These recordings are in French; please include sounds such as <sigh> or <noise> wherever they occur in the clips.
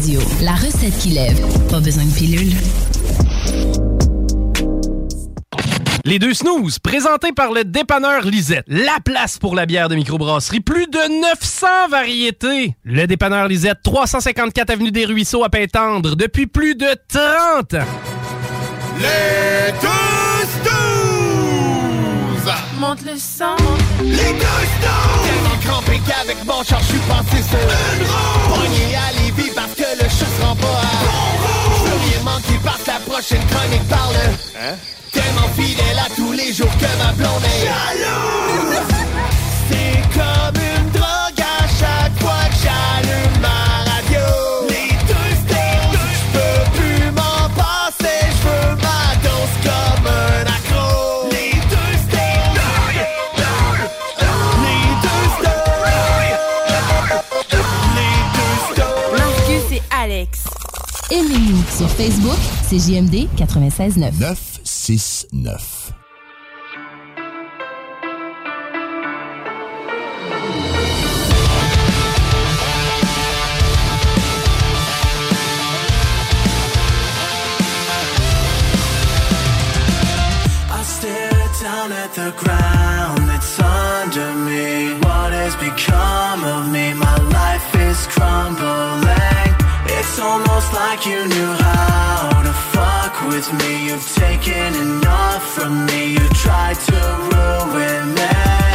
Radio, la recette qui lève. Pas besoin de pilule. Les deux snooze, présentés par le dépanneur Lisette. La place pour la bière de microbrasserie. Plus de 900 variétés. Le dépanneur Lisette, 354 Avenue des Ruisseaux à Pintendre, depuis plus de 30 ans. Les deux snooze! Monte le sang. Les deux snooze! Tellement crampé qu'avec mon char, je suis passé sur une roue! Pas à... Je veux rien manquer parce que la prochaine chronique parle... Hein? Tellement fidèle à tous les jours que ma blonde est Jaloux! C'est comme Aimez-nous sur Facebook, c'est JMD 96.9. 969. I stare down at the ground that's under me. What has become of me? My life is crumbling. It's almost like you knew how to fuck with me. You've taken enough from me. You tried to ruin me.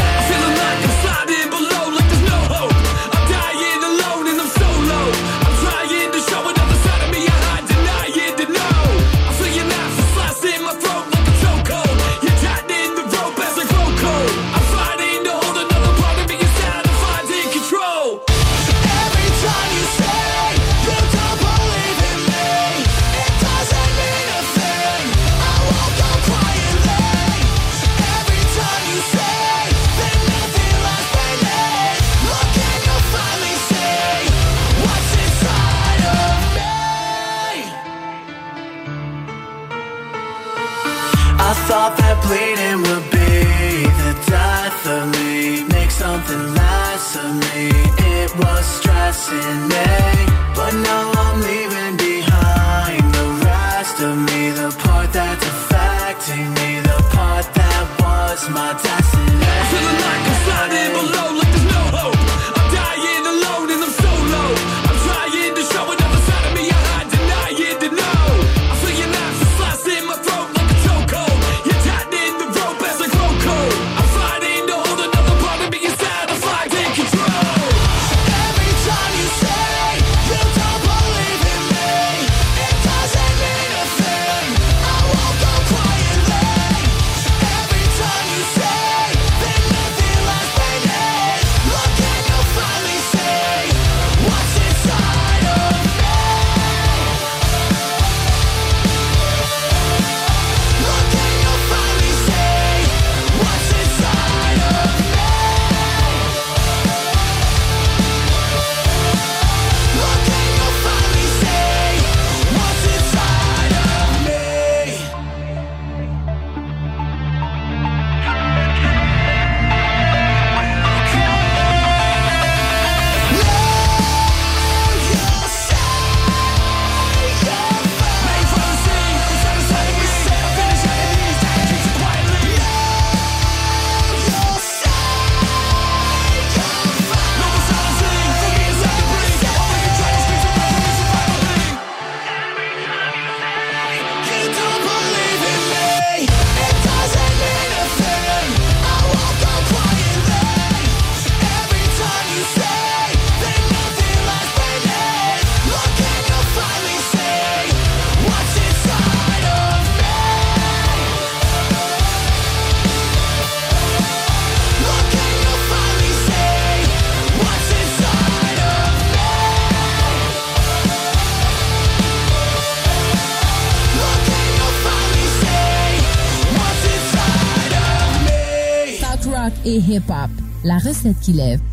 7 qui lève.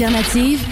L'alternative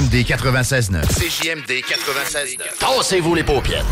CJMD 96.9. CJMD 96.9. Tassez-vous les paupières.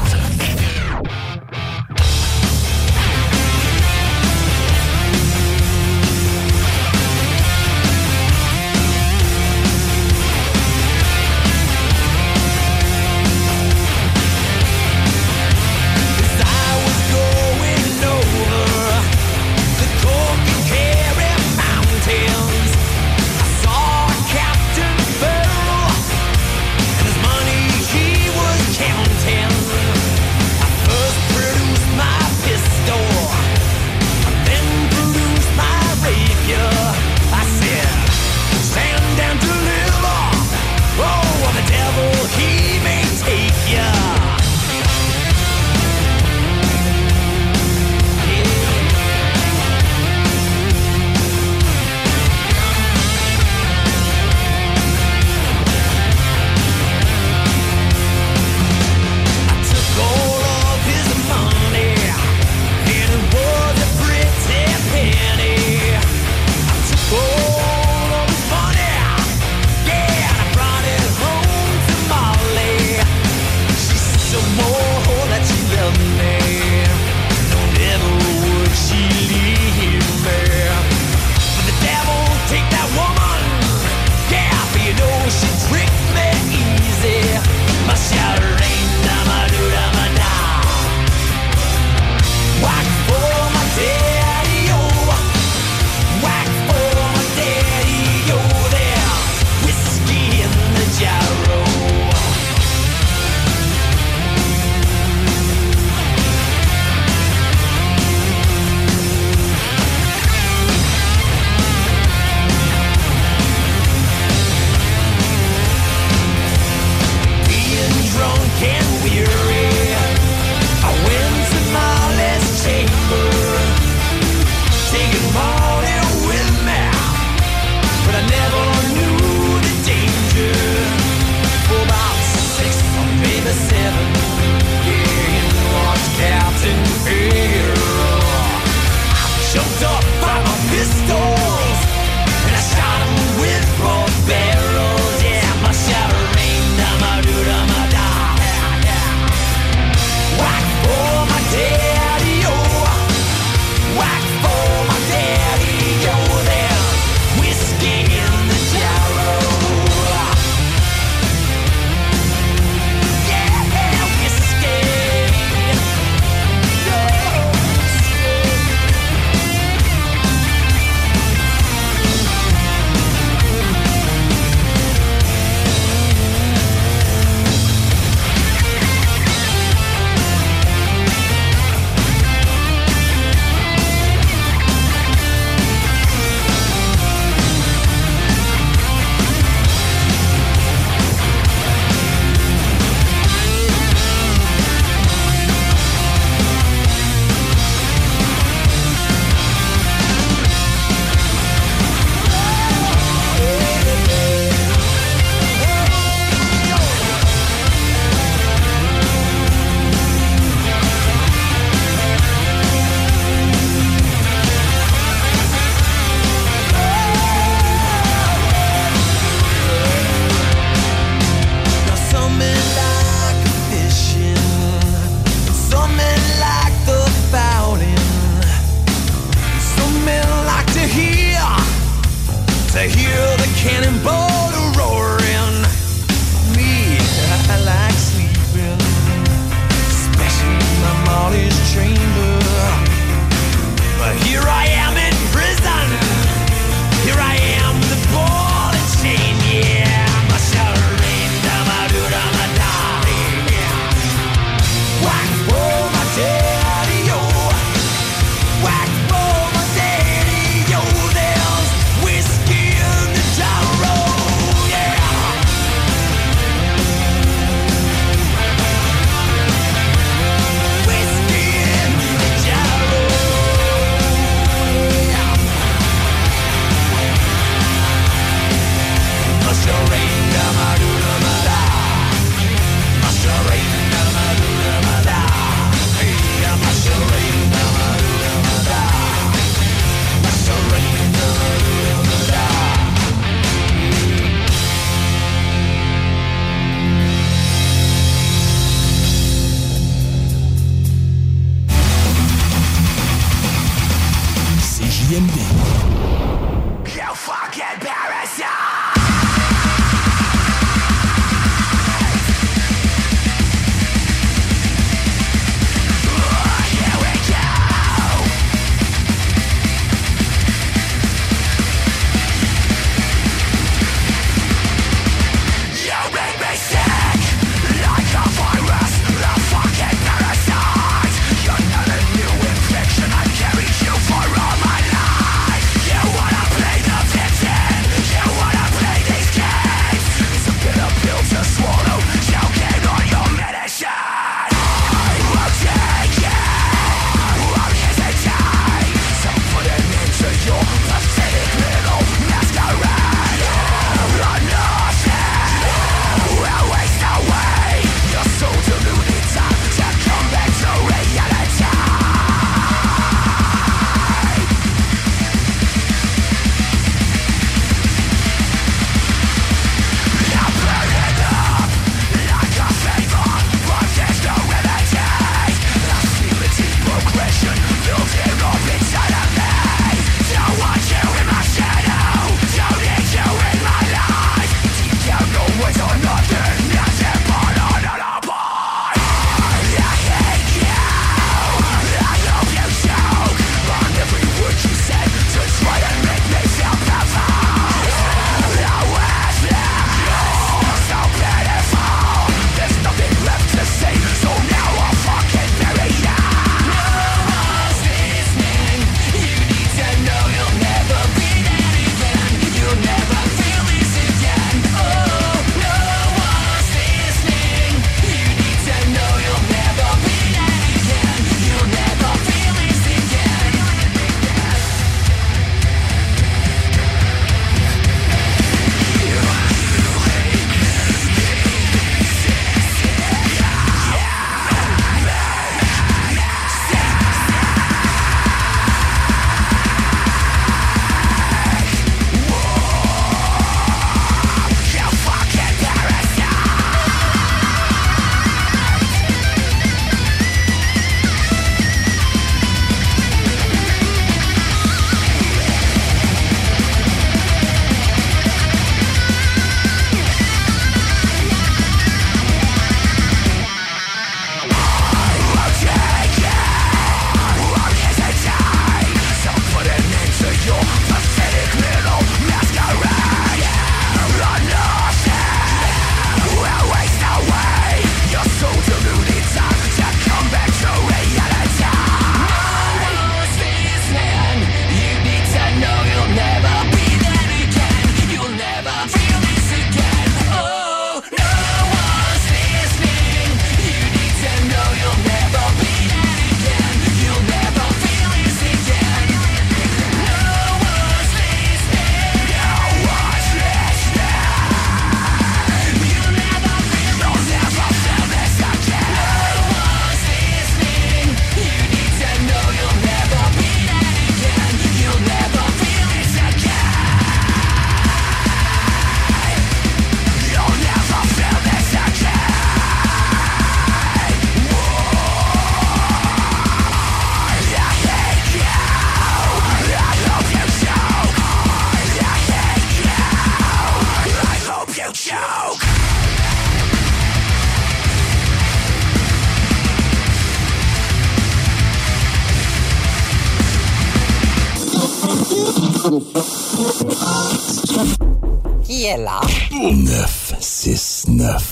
là. 9, 6, 9.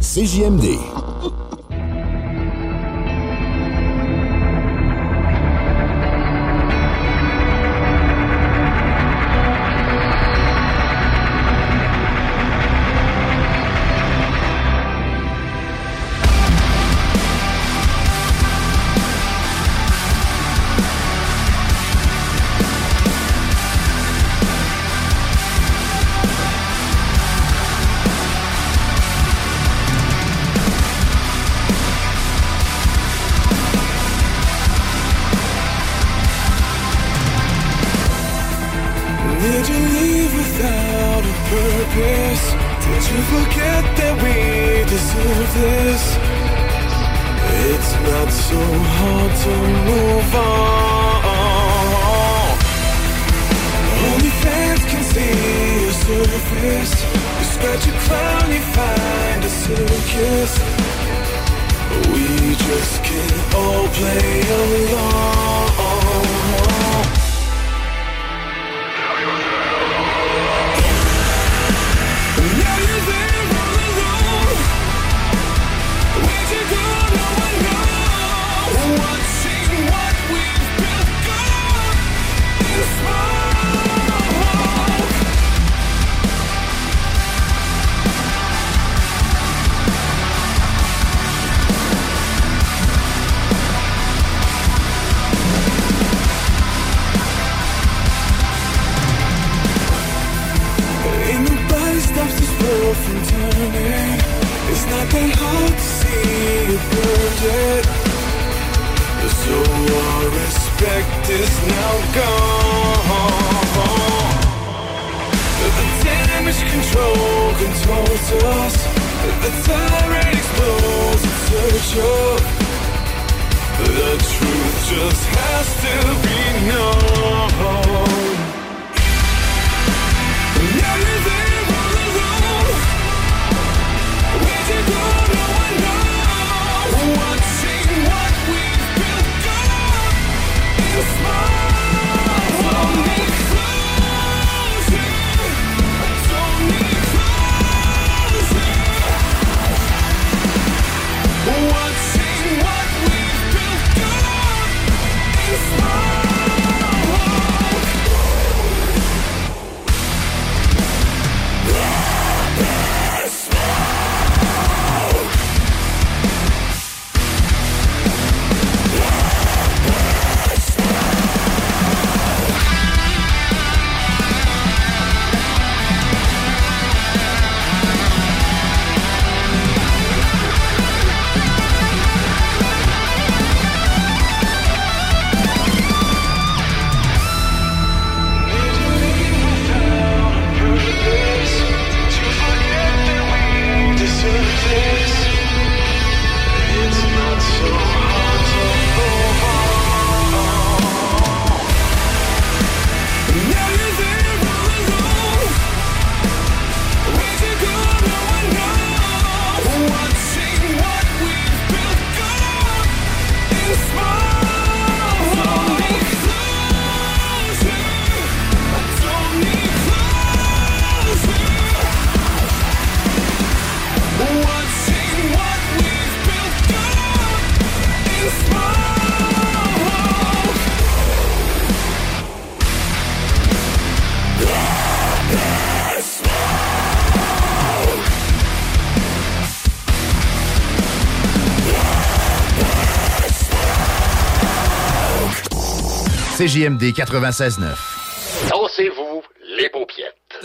CJMD. CJMD 96.9. Dansez-vous les paupiètes.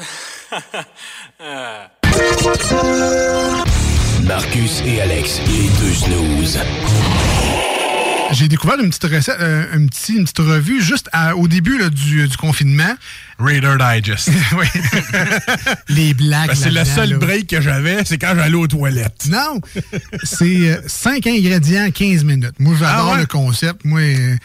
<laughs> Marcus et Alex, les deux snooze. J'ai découvert une petite recette, euh, une, petite, revue juste au début du, confinement. Raider Digest. <laughs> oui. <laughs> Les blagues. Ben, c'est le seul break que j'avais, c'est quand j'allais aux toilettes. Non! c'est euh, 5 ingrédients, 15 minutes. Moi, j'adore ah le concept. Moi, euh,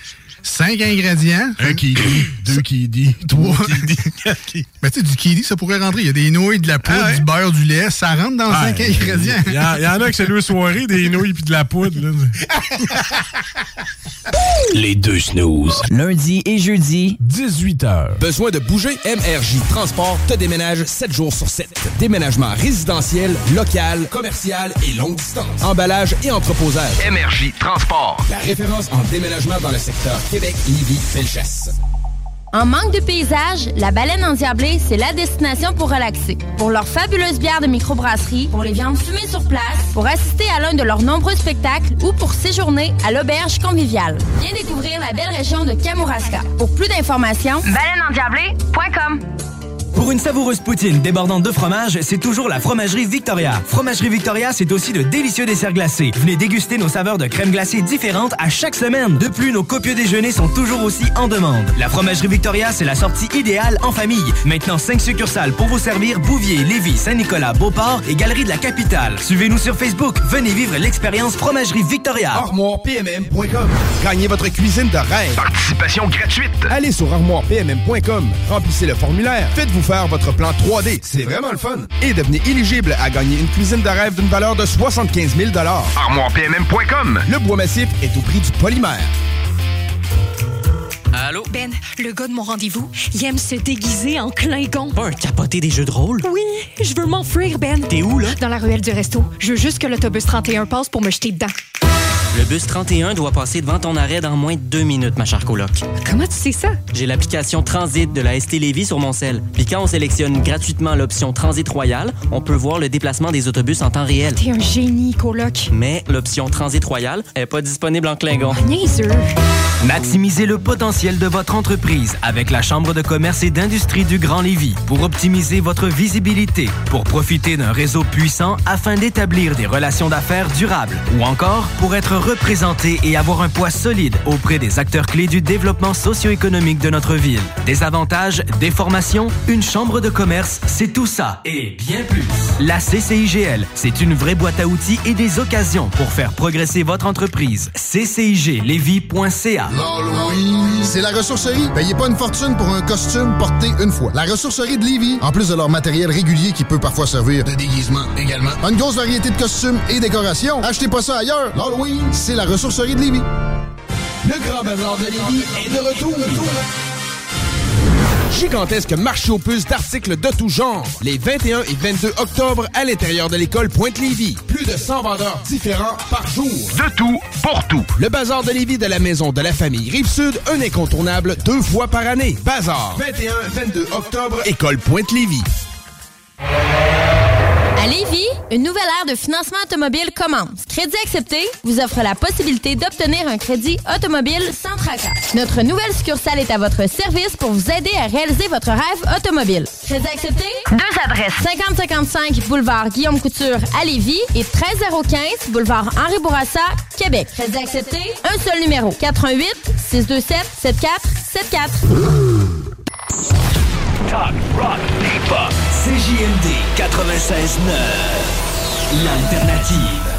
Cinq ingrédients. Un qui dit, <coughs> deux qui dit, Trois. dit, quatre qui Ben, tu sais, du kiwi, ça pourrait rentrer. Il y a des nouilles, de la poudre, Ah ouais? du beurre, du lait. Ça rentre dans cinq Ouais, ingrédients. Il y, en- il y en a que c'est deux soirées, des nouilles puis de la poudre. là. <laughs> Les deux snooze. Lundi et jeudi, 18h. Besoin de bouger? MRJ Transport te déménage 7 jours sur 7. Déménagement résidentiel, local, commercial et longue distance. Emballage et entreposage. MRJ Transport. La référence en déménagement dans le secteur Québec. En manque de paysage, la baleine endiablée, c'est la destination pour relaxer. Pour leurs fabuleuses bières de microbrasserie, pour les viandes fumées sur place, pour assister à l'un de leurs nombreux spectacles ou pour séjourner à l'auberge conviviale. Viens découvrir la belle région de Kamouraska. Pour plus d'informations, baleineendiablée.com. Pour une savoureuse poutine débordante de fromage, c'est toujours la Fromagerie Victoria. Fromagerie Victoria, c'est aussi de délicieux desserts glacés. Venez déguster nos saveurs de crème glacée différentes à chaque semaine. De plus, nos copieux déjeuners sont toujours aussi en demande. La Fromagerie Victoria, c'est la sortie idéale en famille. Maintenant, 5 succursales pour vous servir Bouvier, Lévis, Saint-Nicolas, Beauport et Galerie de la Capitale. Suivez-nous sur Facebook. Venez vivre l'expérience Fromagerie Victoria. ArmoirePMM.com. Gagnez votre cuisine de rêve. Participation gratuite. Allez sur armoirepmm.com, remplissez le formulaire, faites-vous faire votre plan 3D, c'est vraiment le fun. Et devenez éligible à gagner une cuisine de rêve d'une valeur de 75 000 ArmoirePMM.com. Le bois massif est au prix du polymère. Allô? Ben, le gars de mon rendez-vous, il aime se déguiser en Klingon. Pas un capoté des jeux de rôle? Oui, je veux m'enfuir, Ben. T'es où, là? Dans la ruelle du resto. Je veux juste que l'autobus 31 passe pour me jeter dedans. Le bus 31 doit passer devant ton arrêt dans moins de deux minutes, ma chère coloc. Comment tu sais ça? J'ai l'application Transit de la ST Lévis sur mon sel. Puis quand on sélectionne gratuitement l'option Transit Royal, on peut voir le déplacement des autobus en temps réel. T'es un génie, coloc. Mais l'option Transit Royal est pas disponible en Klingon. Niaiseux. Maximisez le potentiel de votre entreprise avec la Chambre de commerce et d'industrie du Grand Lévis pour optimiser votre visibilité, pour profiter d'un réseau puissant afin d'établir des relations d'affaires durables ou encore pour être représenté et avoir un poids solide auprès des acteurs clés du développement socio-économique de notre ville. Des avantages, des formations, une chambre de commerce, c'est tout ça et bien plus. La CCIGL, c'est une vraie boîte à outils et des occasions pour faire progresser votre entreprise. CCIGLévis.ca L'Halloween, c'est la ressourcerie. Payez pas une fortune pour un costume porté une fois. La ressourcerie de Lévis, en plus de leur matériel régulier qui peut parfois servir de déguisement également. Une grosse variété de costumes et décorations. Achetez pas ça ailleurs. L'Halloween, c'est la ressourcerie de Lévis. Le Grand Bazar de Lévis est de retour. Gigantesque marché aux puces d'articles de tout genre. Les 21 et 22 octobre à l'intérieur de l'école Pointe-Lévis. Plus de 100 vendeurs différents par jour. De tout, pour tout. Le Bazar de Lévis de la Maison de la Famille Rive-Sud, un incontournable deux fois par année. Bazar, 21-22 octobre, école Pointe-Lévis. À Lévis, une nouvelle ère de financement automobile commence. Crédit accepté vous offre la possibilité d'obtenir un crédit automobile sans tracas. Notre nouvelle succursale est à votre service pour vous aider à réaliser votre rêve automobile. Crédit accepté? Deux adresses. 5055 boulevard Guillaume Couture à Lévis et 13015 boulevard Henri Bourassa, Québec. Crédit accepté? Un seul numéro. 88 627 7474. Talk, rock, hip-hop. CJMD 96.9. L'alternative.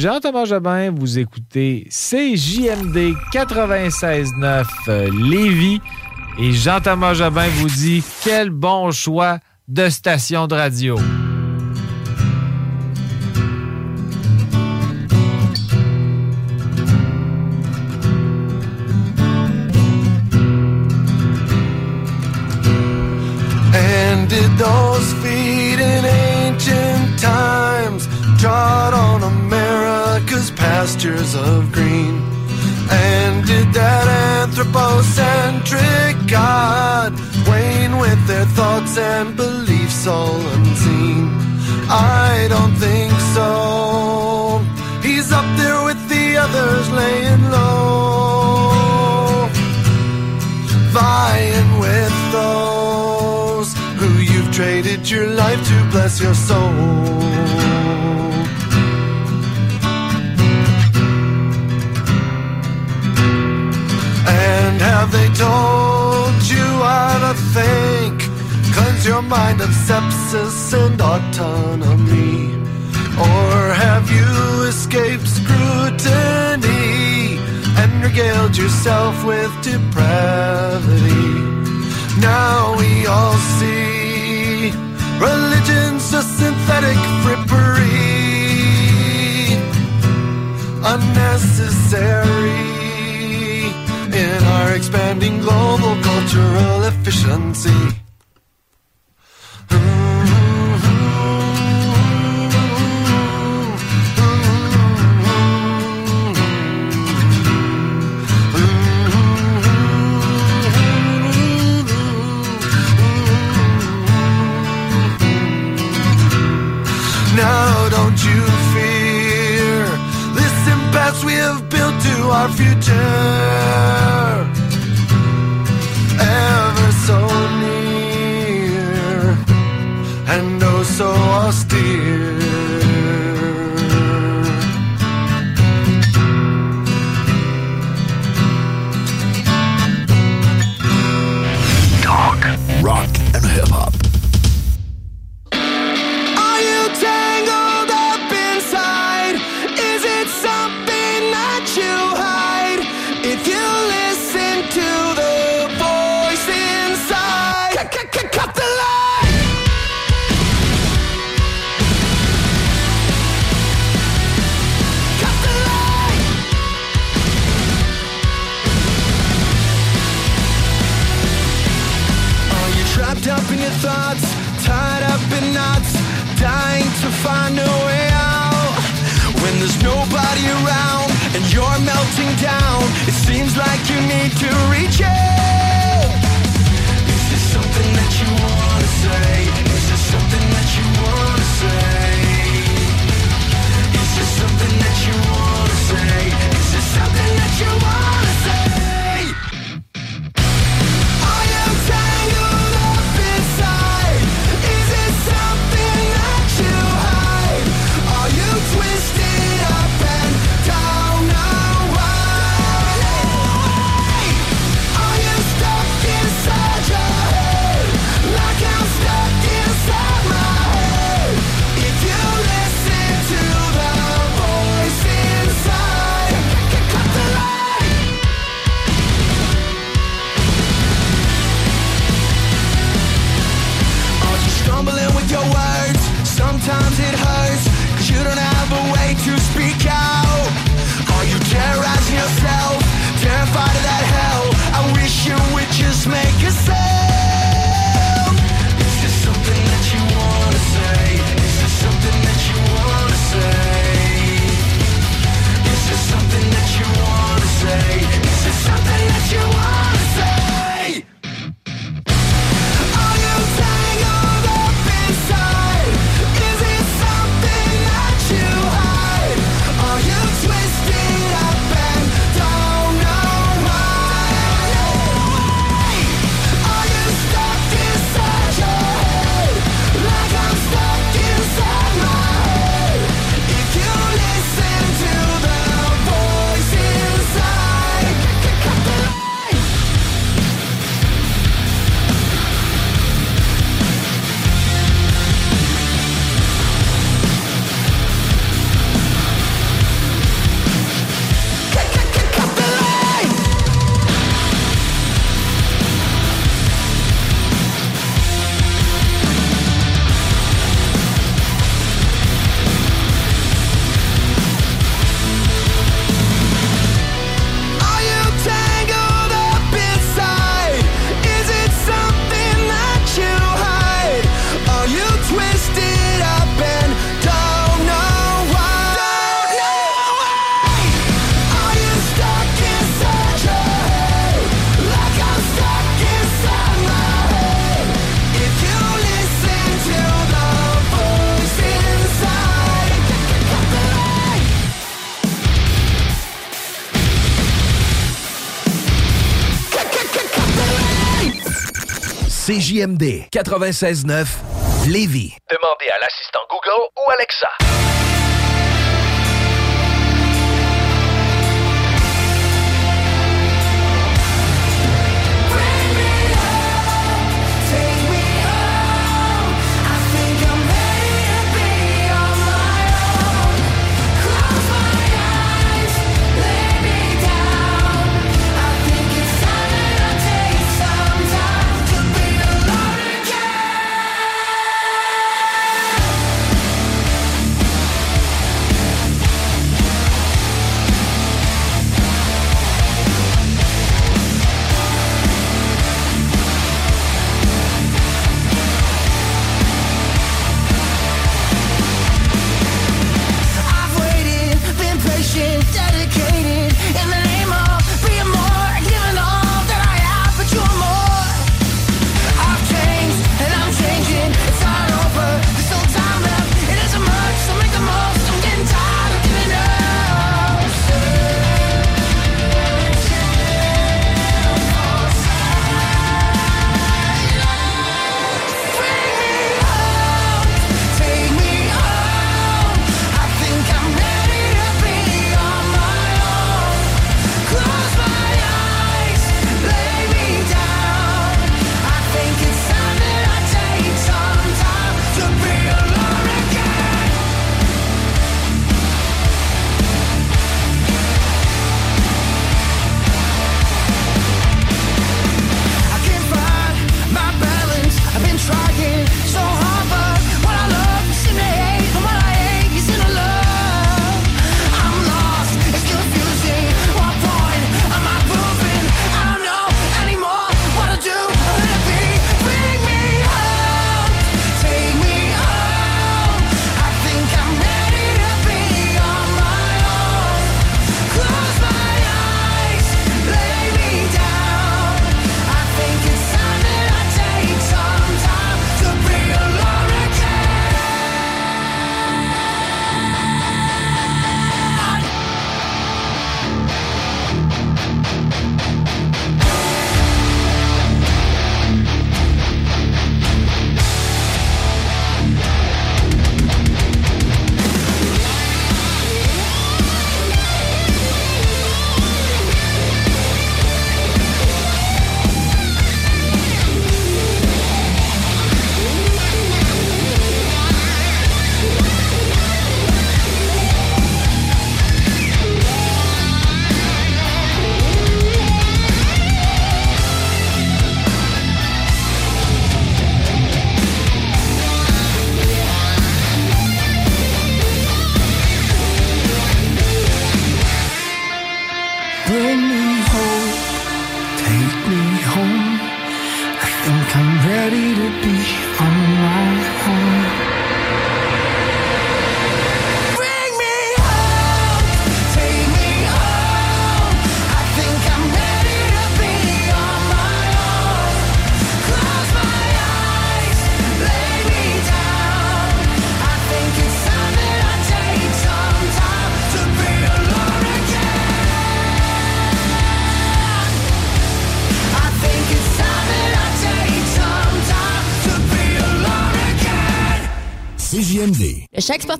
Jean-Thomas Jobin. Vous écoutez CJMD 96.9 euh, Lévis. Et Jean-Thomas Jobin vous dit quel bon choix de station de radio. bless your soul. And have they told you how to think? Cleanse your mind of sepsis and autonomy. Or have you escaped scrutiny and regaled yourself with depravity? Now we all see Religion's a synthetic frippery, unnecessary in our expanding global cultural efficiency. our future. CJMD 96.9 Lévis. Demandez à l'assistant Google ou Alexa.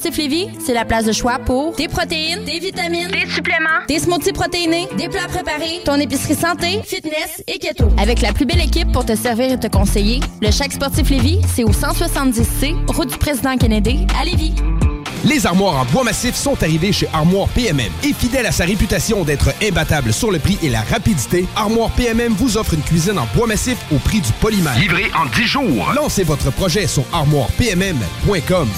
Sportif Lévis, c'est la place de choix pour des protéines, des vitamines, des suppléments, des smoothies protéinés, des plats préparés, ton épicerie santé, fitness et keto. Avec la plus belle équipe pour te servir et te conseiller, le Chèque Sportif Lévis, c'est au 170C, route du président Kennedy, à Lévis. Les armoires en bois massif sont arrivées chez Armoire PMM. Et fidèle à sa réputation d'être imbattable sur le prix et la rapidité, Armoire PMM vous offre une cuisine en bois massif au prix du polymère. Livré en 10 jours. Lancez votre projet sur armoirepmm.com.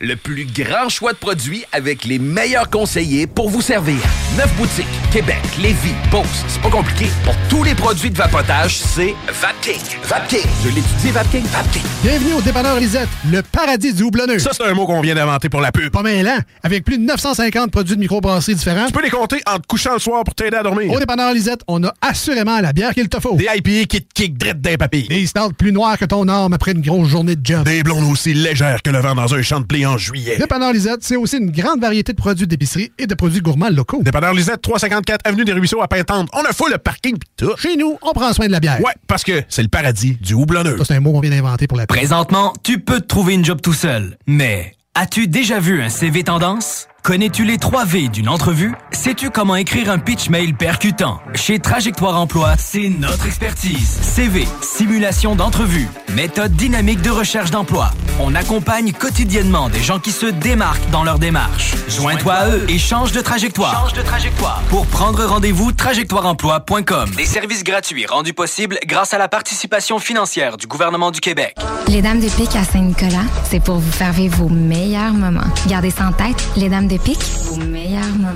Le plus grand choix de produits avec les meilleurs conseillers pour vous servir. Neuf boutiques, Québec, Lévis, Beauce, c'est pas compliqué. Pour tous les produits de vapotage, c'est Vapking. Vapking, je l'étudie, Vapking, Vapking. Bienvenue au dépanneur Lisette, le paradis du houblonneux. Ça, c'est un mot qu'on vient d'inventer pour la pub. Pas mêlant, avec plus de 950 produits de microbrasserie différents. Tu peux les compter en te couchant le soir pour t'aider à dormir. Au dépanneur Lisette, on a assurément la bière qu'il te faut. Des IPA qui te kick drette d'un papy. Des stouts plus noirs que ton arme après une grosse journée de job. Des blondes aussi légères que le vent dans un champ de blé en juillet. Dépanneur Lisette, c'est aussi une grande variété de produits d'épicerie et de produits gourmands locaux. Dépanneur Lisette, 354 Avenue des Ruisseaux à Pintante. On a full le parking pis tout. Chez nous, on prend soin de la bière. Ouais, parce que c'est le paradis du houblonneux. Ça, c'est un mot qu'on vient d'inventer pour la Présentement, tu peux te trouver une job tout seul. Mais as-tu déjà vu un CV tendance? Connais-tu les 3 V d'une entrevue? Sais-tu comment écrire un pitch mail percutant? Chez Trajectoire Emploi, c'est notre expertise. CV, simulation d'entrevue, méthode dynamique de recherche d'emploi. On accompagne quotidiennement des gens qui se démarquent dans leur démarche. Joins-toi à eux et change de trajectoire. Change de trajectoire. Pour prendre rendez-vous, trajectoireemploi.com. Des services gratuits rendus possibles grâce à la participation financière du gouvernement du Québec. Les Dames de Pique à Saint-Nicolas, c'est pour vous faire vivre vos meilleurs moments. Gardez ça en tête, les Dames de Pique, vos meilleurs moments.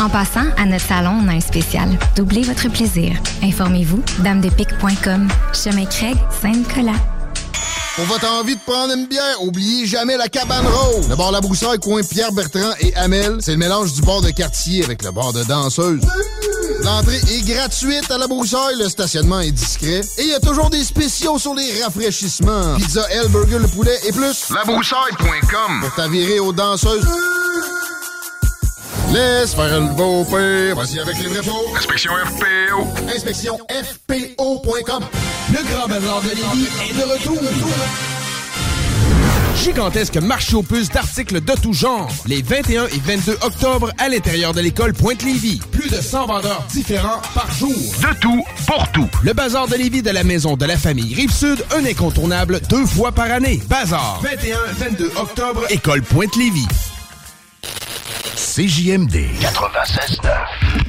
En passant, à notre salon, on a un spécial. Doublez votre plaisir. Informez-vous, damedepique.com. Chemin Craig, Saint-Nicolas. Pour votre envie de prendre une bière, oubliez jamais la cabane rose. Le bar La Broussaille, coin Pierre Bertrand et Amel, c'est le mélange du bar de quartier avec le bar de danseuse. L'entrée est gratuite à La Broussaille, le stationnement est discret et il y a toujours des spéciaux sur les rafraîchissements. Pizza, L, burger, le poulet et plus. Labroussaille.com Pour t'avirer aux danseuses. Laisse faire le beau père. Voici avec les vrais faux. Inspection FPO. Inspection FPO.com. Le grand bazar de Lévis est de retour. Gigantesque marché aux puces d'articles de tout genre. Les 21 et 22 octobre à l'intérieur de l'école Pointe-Lévis. Plus de 100 vendeurs différents par jour. De tout, pour tout. Le bazar de Lévis de la maison de la famille Rive-Sud, un incontournable deux fois par année. Bazar. 21-22 octobre, école Pointe-Lévis. CJMD 96.9.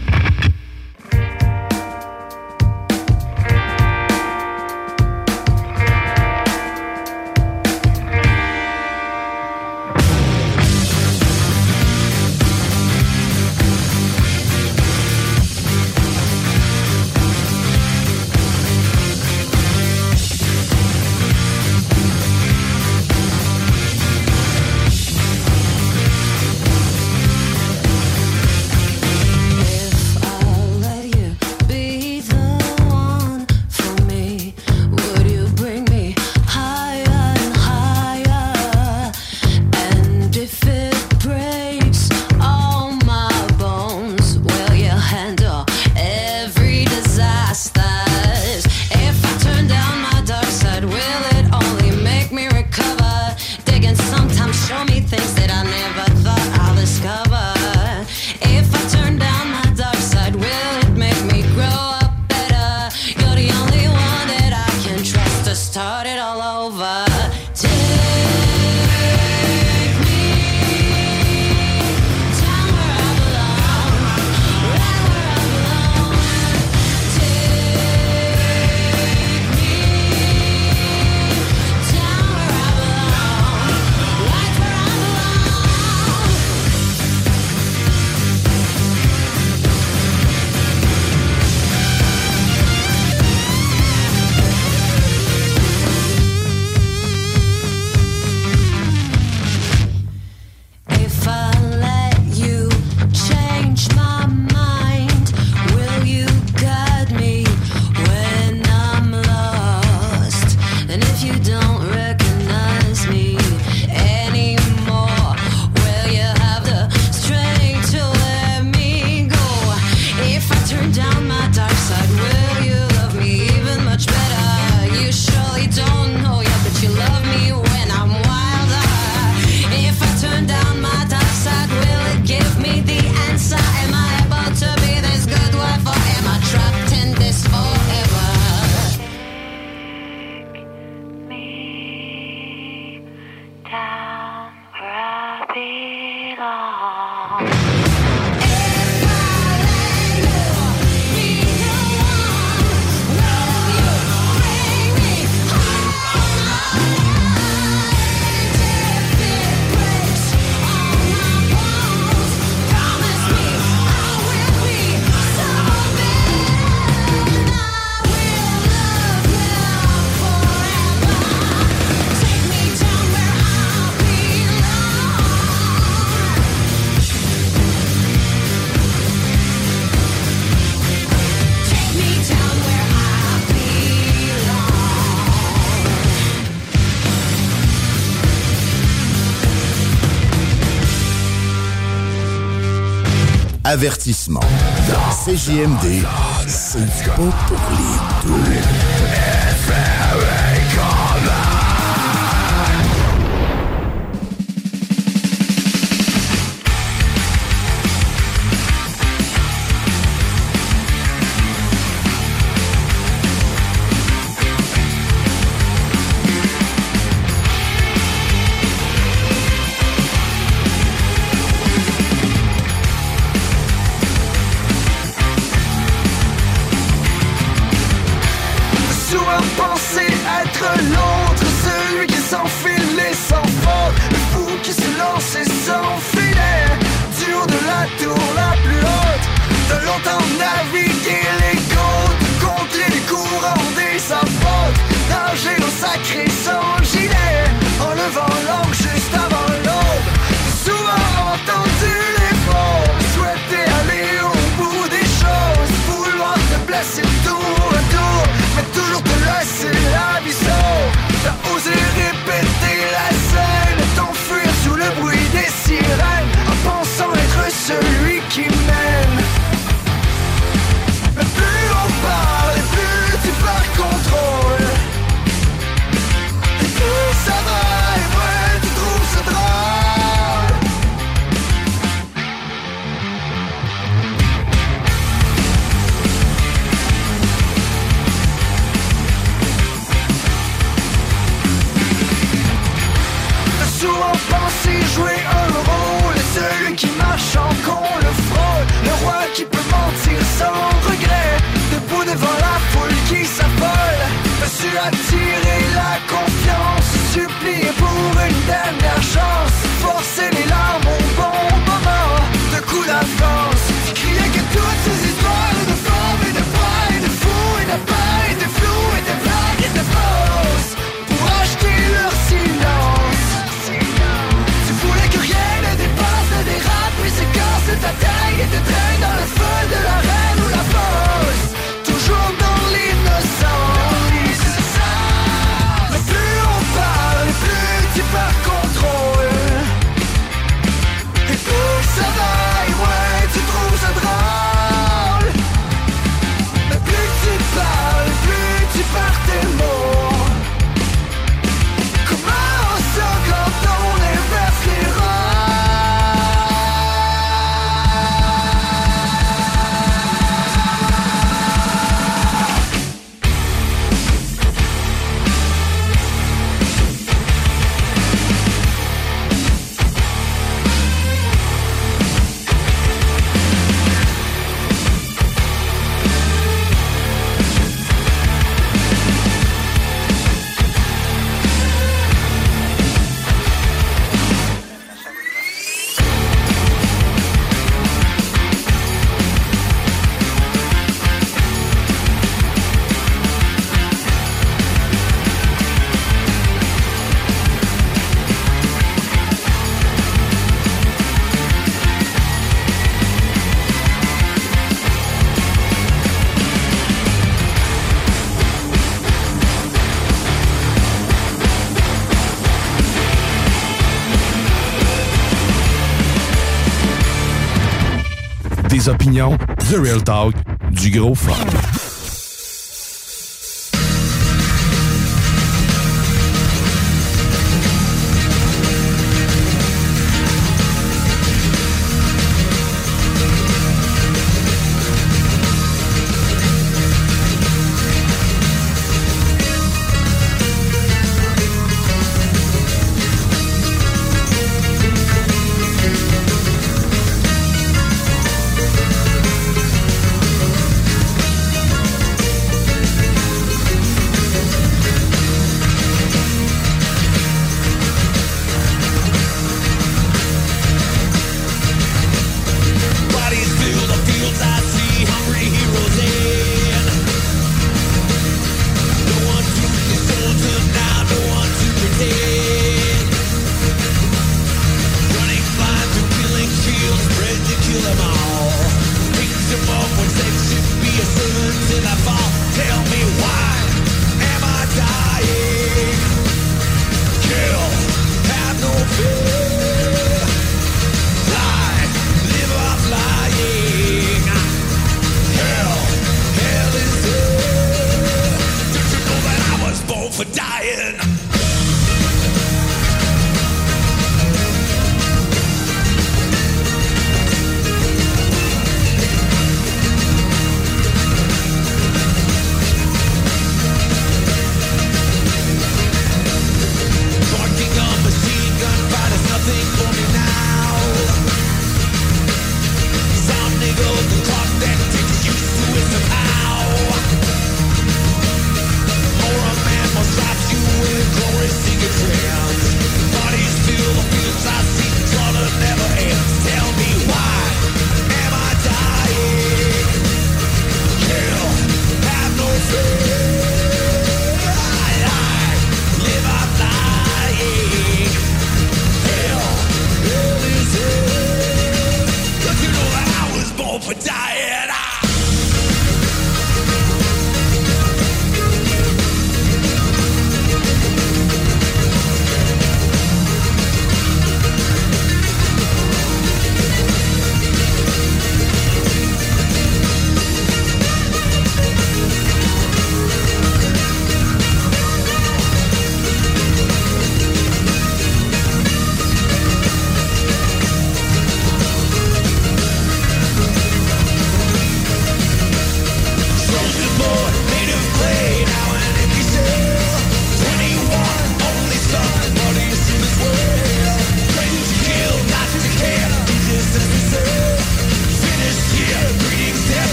Avertissement. CJMD, c'est pas pour les deux. opinions, The Real Talk, du gros fun.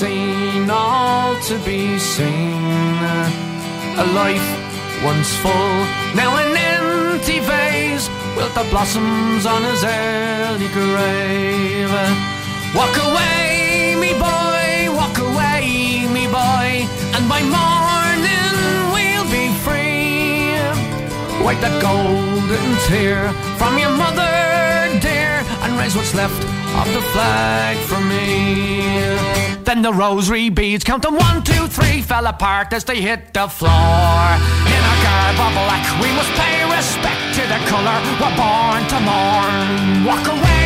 seen, all to be seen. A life once full, now an empty vase, with the blossoms on his early grave. Walk away, me boy, walk away, me boy, and by morning we'll be free. Wipe that golden tear from your mother, dear, and raise what's left of the flag for me. Then the rosary beads count them one, two, three, fell apart as they hit the floor. In a garb of black, we must pay respect to the color we're born to mourn. Walk away.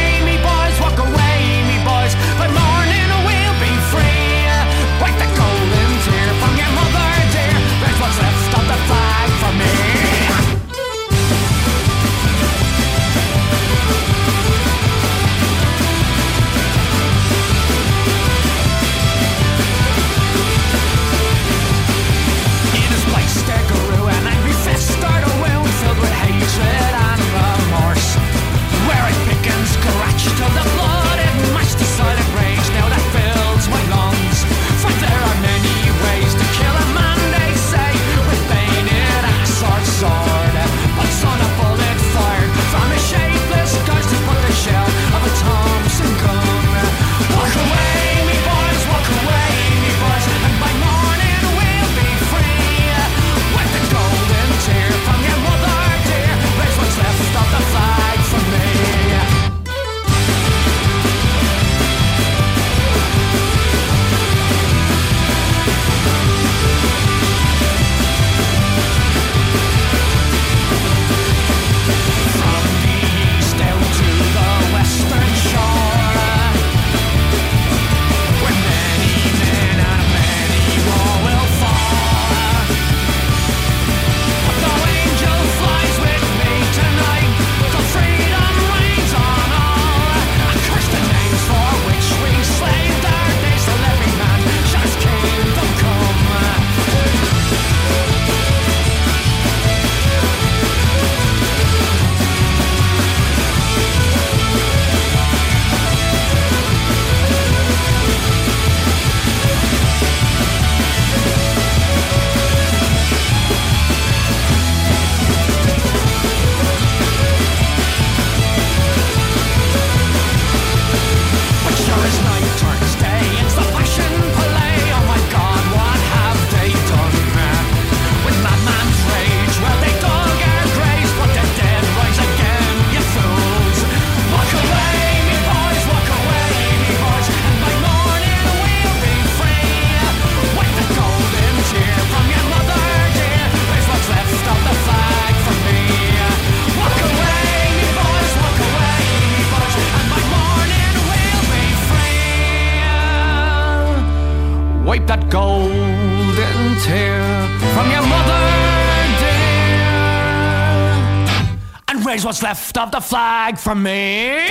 Raise what's left of the flag from me.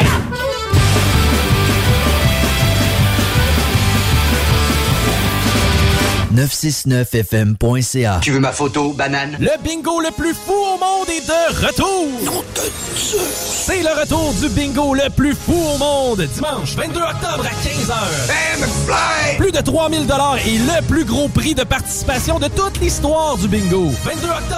969fm.ca. Tu veux ma photo, banane? Le bingo le plus fou au monde est de retour! C'est le retour du bingo le plus fou au monde, dimanche 22 octobre à 15h. Plus de 3000 dollars et le plus gros prix de participation de toute l'histoire du bingo. 22 octobre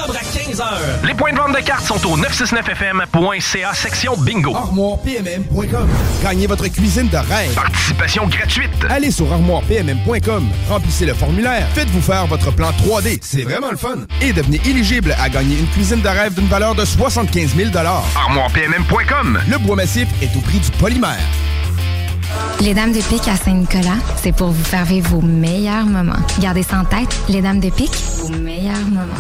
à 15h. Les points de vente de cartes sont au 969fm.ca section bingo. ArmoirePMM.com. Gagnez votre cuisine de rêve. Participation gratuite. Allez sur ArmoirePMM.com. Remplissez le formulaire. Faites-vous faire votre plan 3D. C'est vraiment le fun. Et devenez éligible à gagner une cuisine de rêve d'une valeur de 75 000 ArmoirePMM.com. Le bois massif est au prix du polymère. Les Dames de Pique à Saint-Nicolas, c'est pour vous faire vivre vos meilleurs moments. Gardez ça en tête, les Dames de Pique, vos meilleurs moments.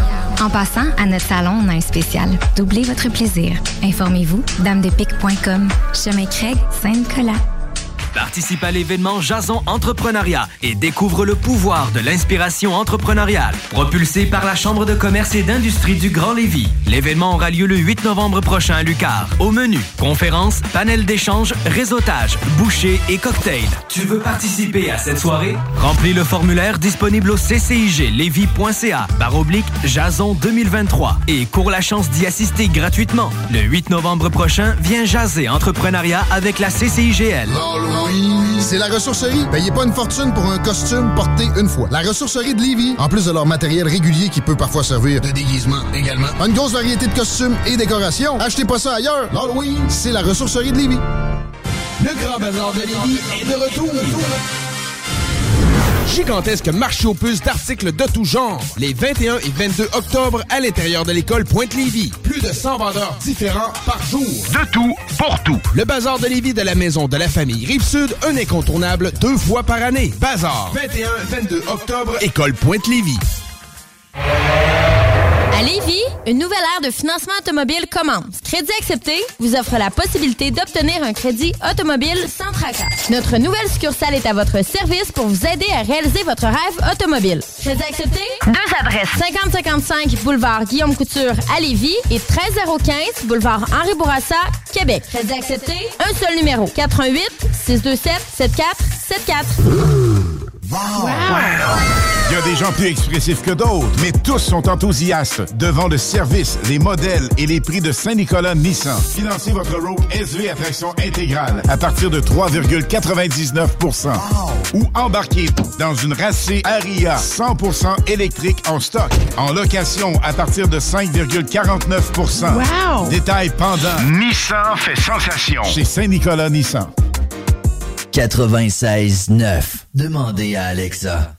En passant, à notre salon, on a un spécial. Doublez votre plaisir. Informez-vous, damedepique.com. Chemin Craig, Saint-Nicolas. Participe à l'événement Jason Entrepreneuriat et découvre le pouvoir de l'inspiration entrepreneuriale. Propulsé par la Chambre de commerce et d'industrie du Grand Lévis. L'événement aura lieu le 8 novembre prochain à Lucar. Au menu, conférences, panel d'échange, réseautage, bouchées et cocktails. Tu veux participer à cette soirée? Remplis le formulaire disponible au cciglevy.ca barre oblique Jason 2023 et cours la chance d'y assister gratuitement. Le 8 novembre prochain, viens jaser entrepreneuriat avec la CCIGL. C'est la ressourcerie. Payez pas une fortune pour un costume porté une fois. La ressourcerie de Lévis, en plus de leur matériel régulier qui peut parfois servir de déguisement également. Une grosse variété de costumes et décorations. Achetez pas ça ailleurs. L'Halloween, c'est la ressourcerie de Lévis. Le Grand Bazar de Lévis est de retour. Gigantesque marché aux puces d'articles de tout genre. Les 21 et 22 octobre à l'intérieur de l'école Pointe-Lévis. Plus de 100 vendeurs différents par jour. De tout, pour tout. Le Bazar de Lévis de la maison de la famille Rive-Sud, un incontournable deux fois par année. Bazar, 21-22 octobre, école Pointe-Lévis. À Lévis, une nouvelle ère de financement automobile commence. Crédit accepté vous offre la possibilité d'obtenir un crédit automobile sans tracas. Notre nouvelle succursale est à votre service pour vous aider à réaliser votre rêve automobile. Crédit accepté? Deux adresses. 5055 boulevard Guillaume Couture à Lévis et 13015 boulevard Henri Bourassa, Québec. Crédit accepté? Un seul numéro. 88 627 7474. Il y a des gens plus expressifs que d'autres, mais tous sont enthousiastes devant le service, les modèles et les prix de Saint-Nicolas Nissan. Financez votre Rogue SV à traction intégrale à partir de 3,99% Ou embarquez dans une racée Aria 100% électrique en stock. En location à partir de 5,49 Wow! Détail pendant. Nissan fait sensation. Chez Saint-Nicolas Nissan. 96.9. Demandez à Alexa.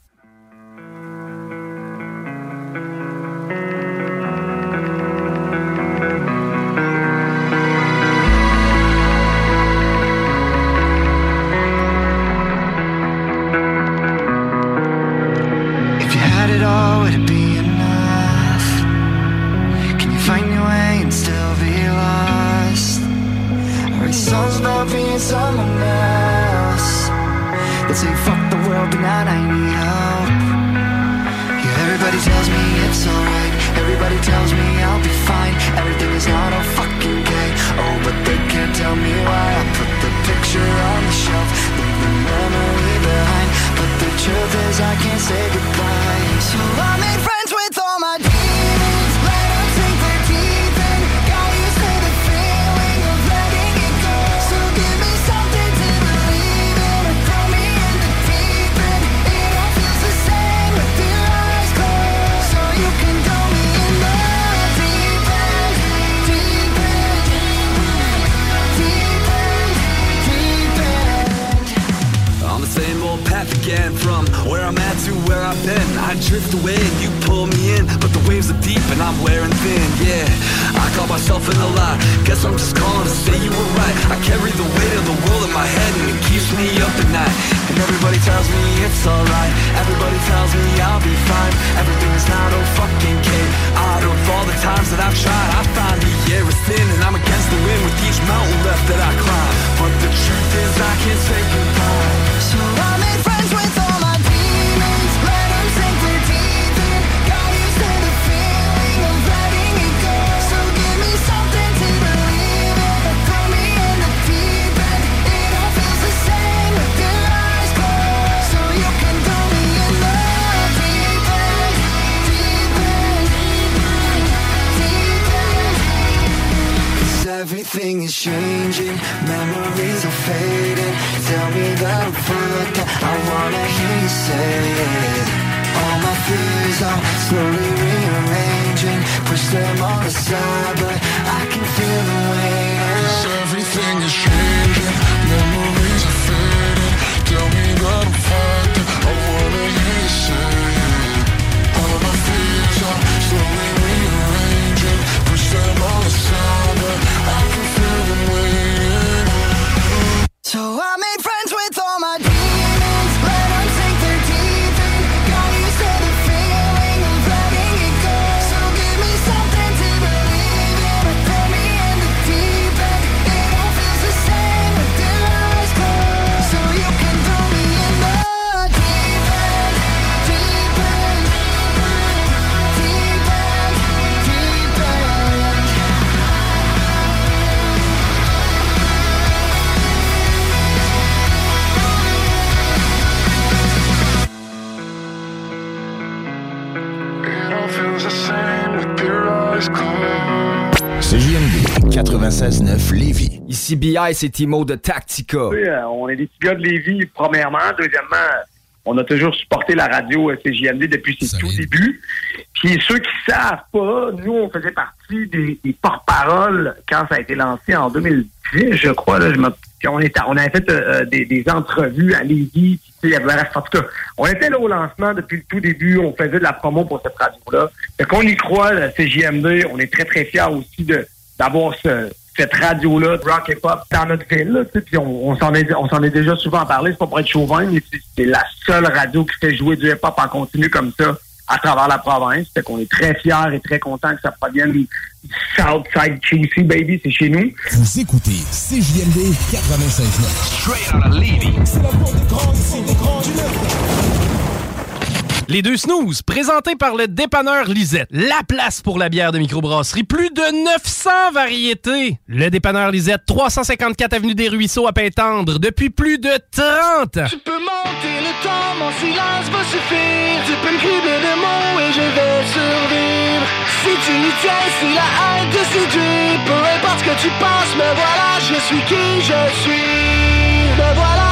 Is changing, memories are fading. Tell me that I'm fucked. I wanna hear you say it. All my fears are slowly rearranging. Push them all aside, but I can feel the weight. Everything is changing, memories are fading. Tell me that I'm fucked. I wanna hear you say it. All my fears are slowly rearranging. Them all aside, but I can feel them waiting. 96.9 Lévis. Ici BI, c'est Timo de Tactica. Oui, euh, on est des petits gars de Lévis, premièrement. Deuxièmement, on a toujours supporté la radio euh, CJMD depuis ses tout débuts. Puis ceux qui savent pas, nous, on faisait partie des, des porte-paroles quand ça a été lancé en 2010, je crois. Là, je me- puis on, était, on avait fait euh, des, des entrevues à Lévis. Puis, tu sais, il y avait, en tout cas, on était là au lancement depuis le tout début. On faisait de la promo pour cette radio-là. Fait qu'on y croit, la CJMD. On est très, très fiers aussi de d'avoir ce, cette radio-là, de rock et pop, dans notre ville. Là, tu sais, puis on, on s'en est, on s'en est déjà souvent parlé, c'est pas pour être chauvin, mais c'est- c'est la seule radio qui fait jouer du hip-hop en continu comme ça à travers la province. Fait qu'on est très fiers et très contents que ça provienne du Southside QC, baby, c'est chez nous. Vous écoutez CJMD 96.9. Straight out of Levy. Les deux snooze, présentés par le dépanneur Lisette. La place pour la bière de microbrasserie. Plus de 900 variétés. Le dépanneur Lisette, 354 Avenue des Ruisseaux à Pintendre, depuis plus de 30 ans. Tu peux monter le temps, mon silence va suffire. Tu peux me crier des mots et je vais survivre. Si tu y tiens, si la haine te séduit, peu importe ce que tu penses, me voilà, je suis qui je suis. Me voilà,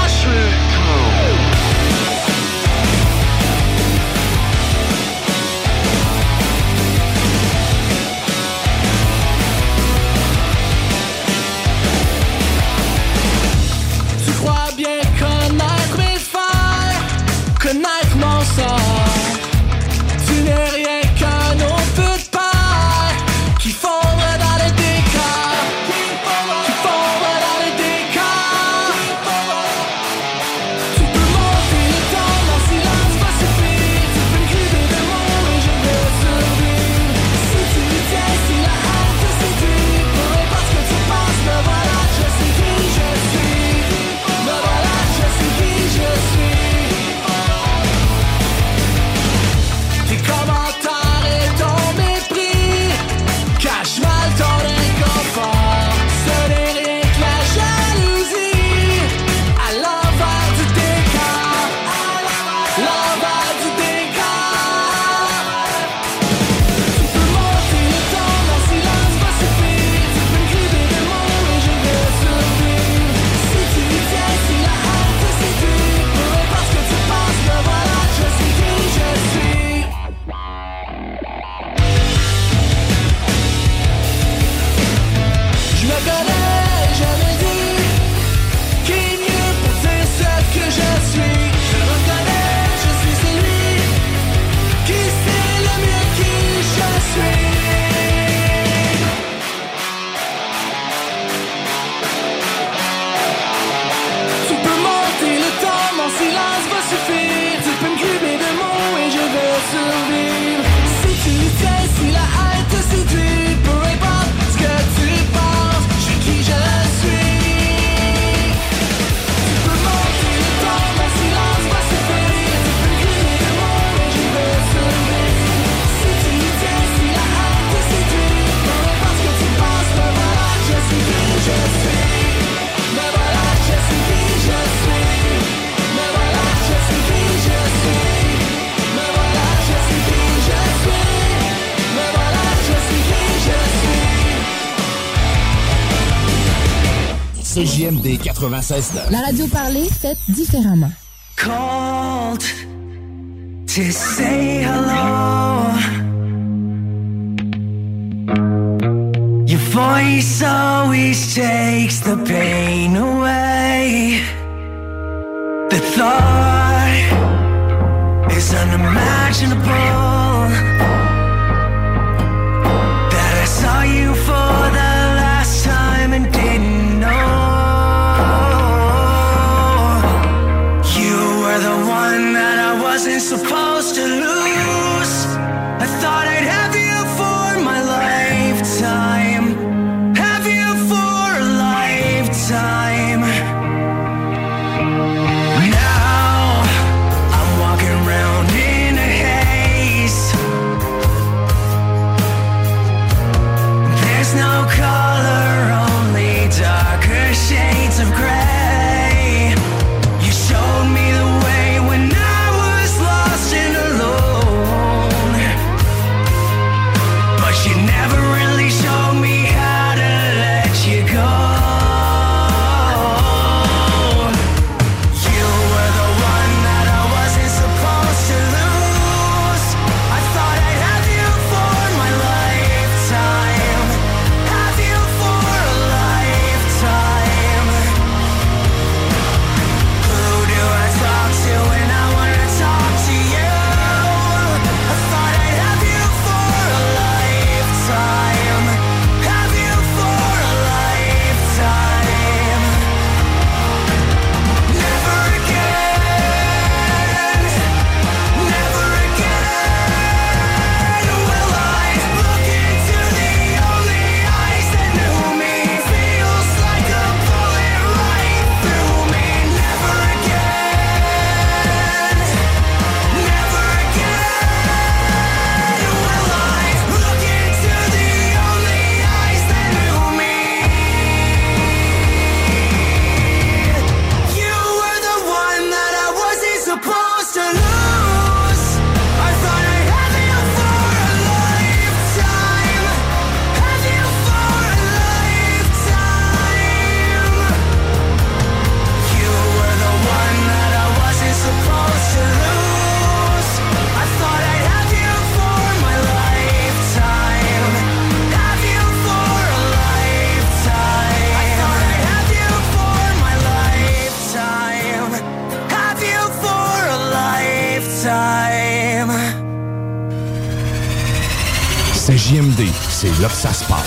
La radio parlée, faite différemment. là que.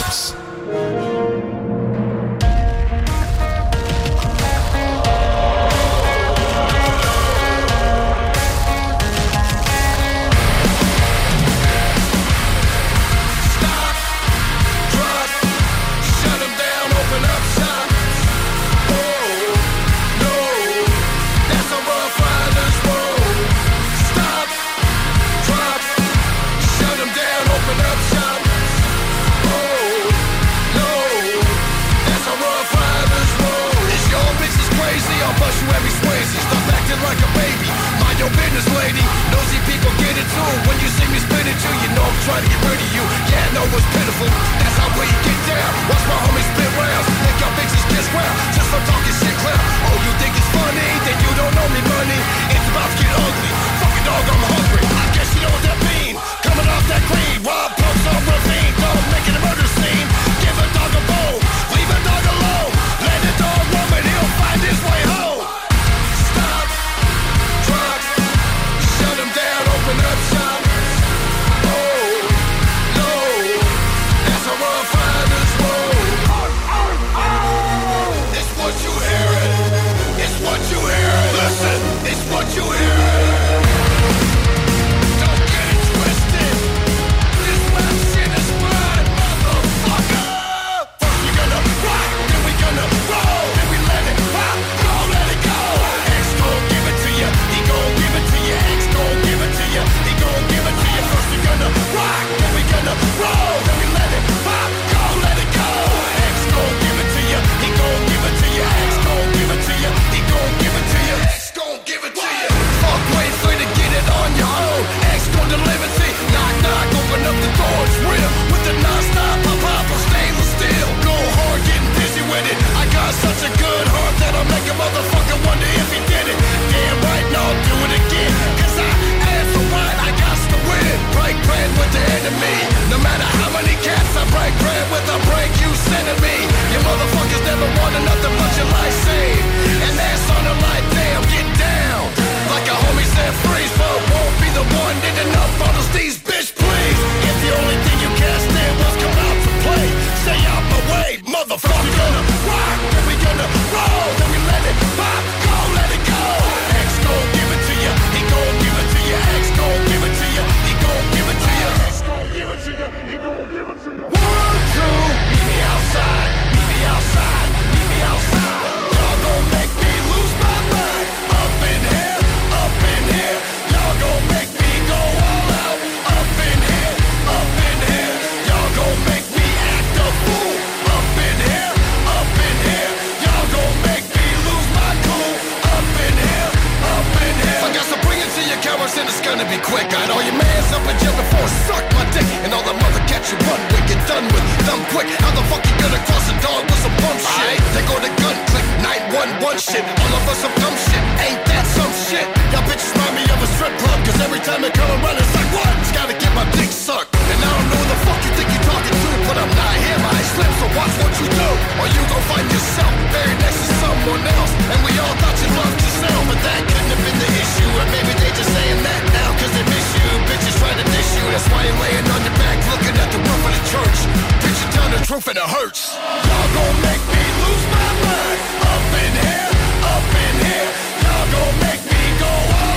911 shit. All of us some dumb shit. Ain't that some shit? Y'all bitches remind me of a strip club. Cause every time they come around, it's like, what? It's gotta get my dick sucked. And I don't know who the fuck you think you're talking to. But I'm not here, my slip, so watch what you do. Or you gon' find yourself buried next to someone else. And we all thought you loved yourself, but that couldn't have been the issue. Or maybe they just saying that now cause they miss you. Bitches trying to dish you. That's why you're laying on your back looking at the roof of the church. Bitch, you tell the truth and it hurts. Y'all gon' make me lose my mind. Up in here, up in here. Y'all gon' make me go. Up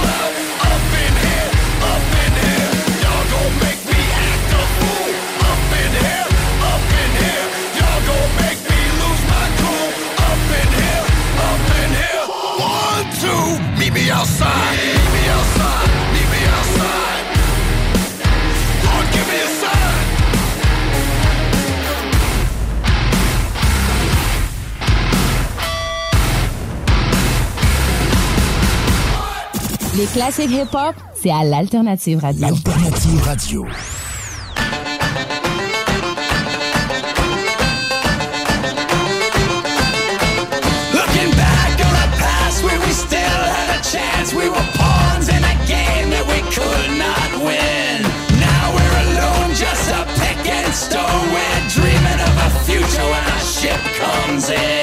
Les classiques hip-hop, c'est à l'Alternative Radio. Alternative Radio. Looking back on the past where we still had a chance, we were pawns in a game that we could not win. Now we're alone, just a pick and stone. We're dreaming of a future when our ship comes in.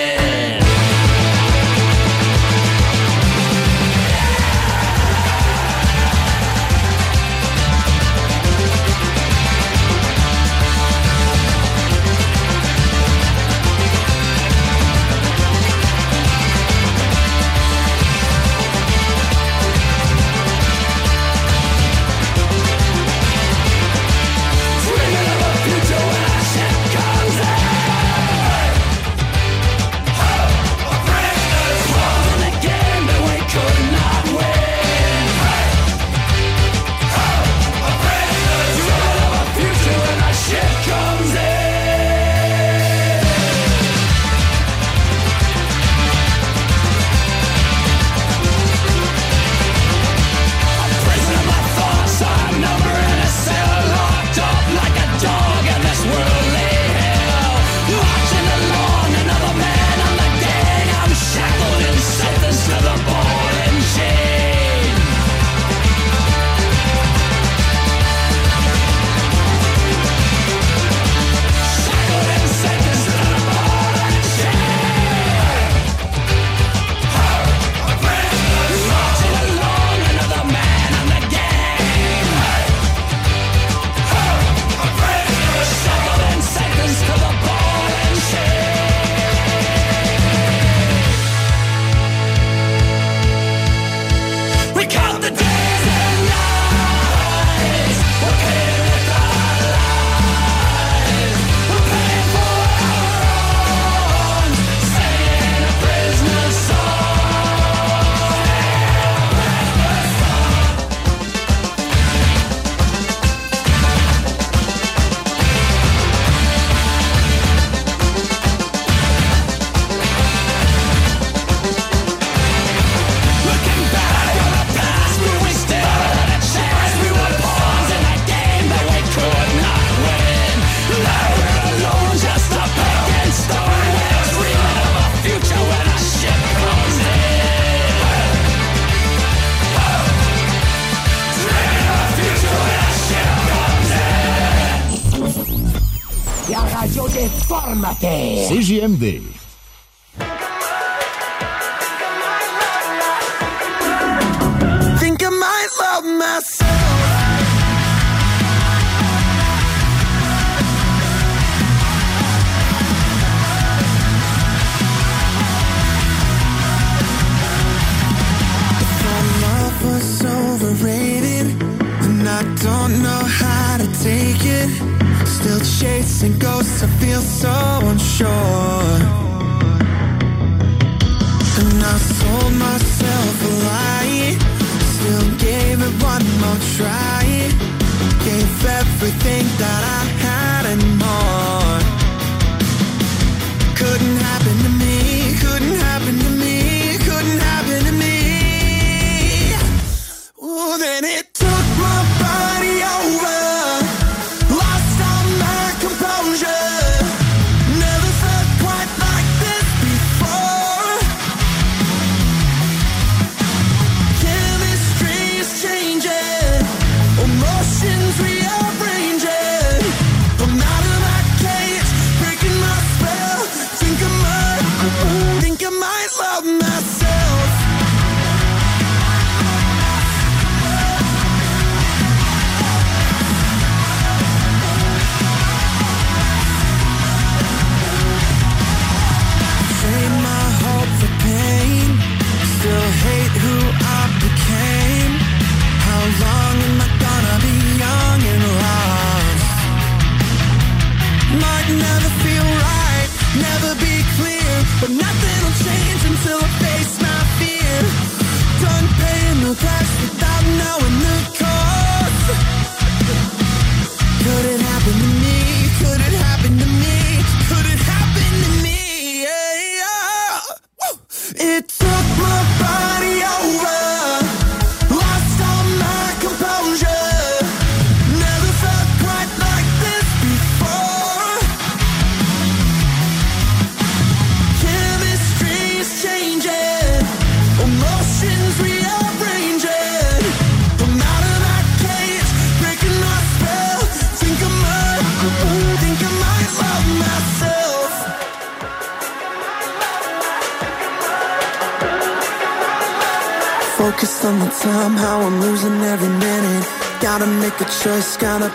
Informa-te. CJMD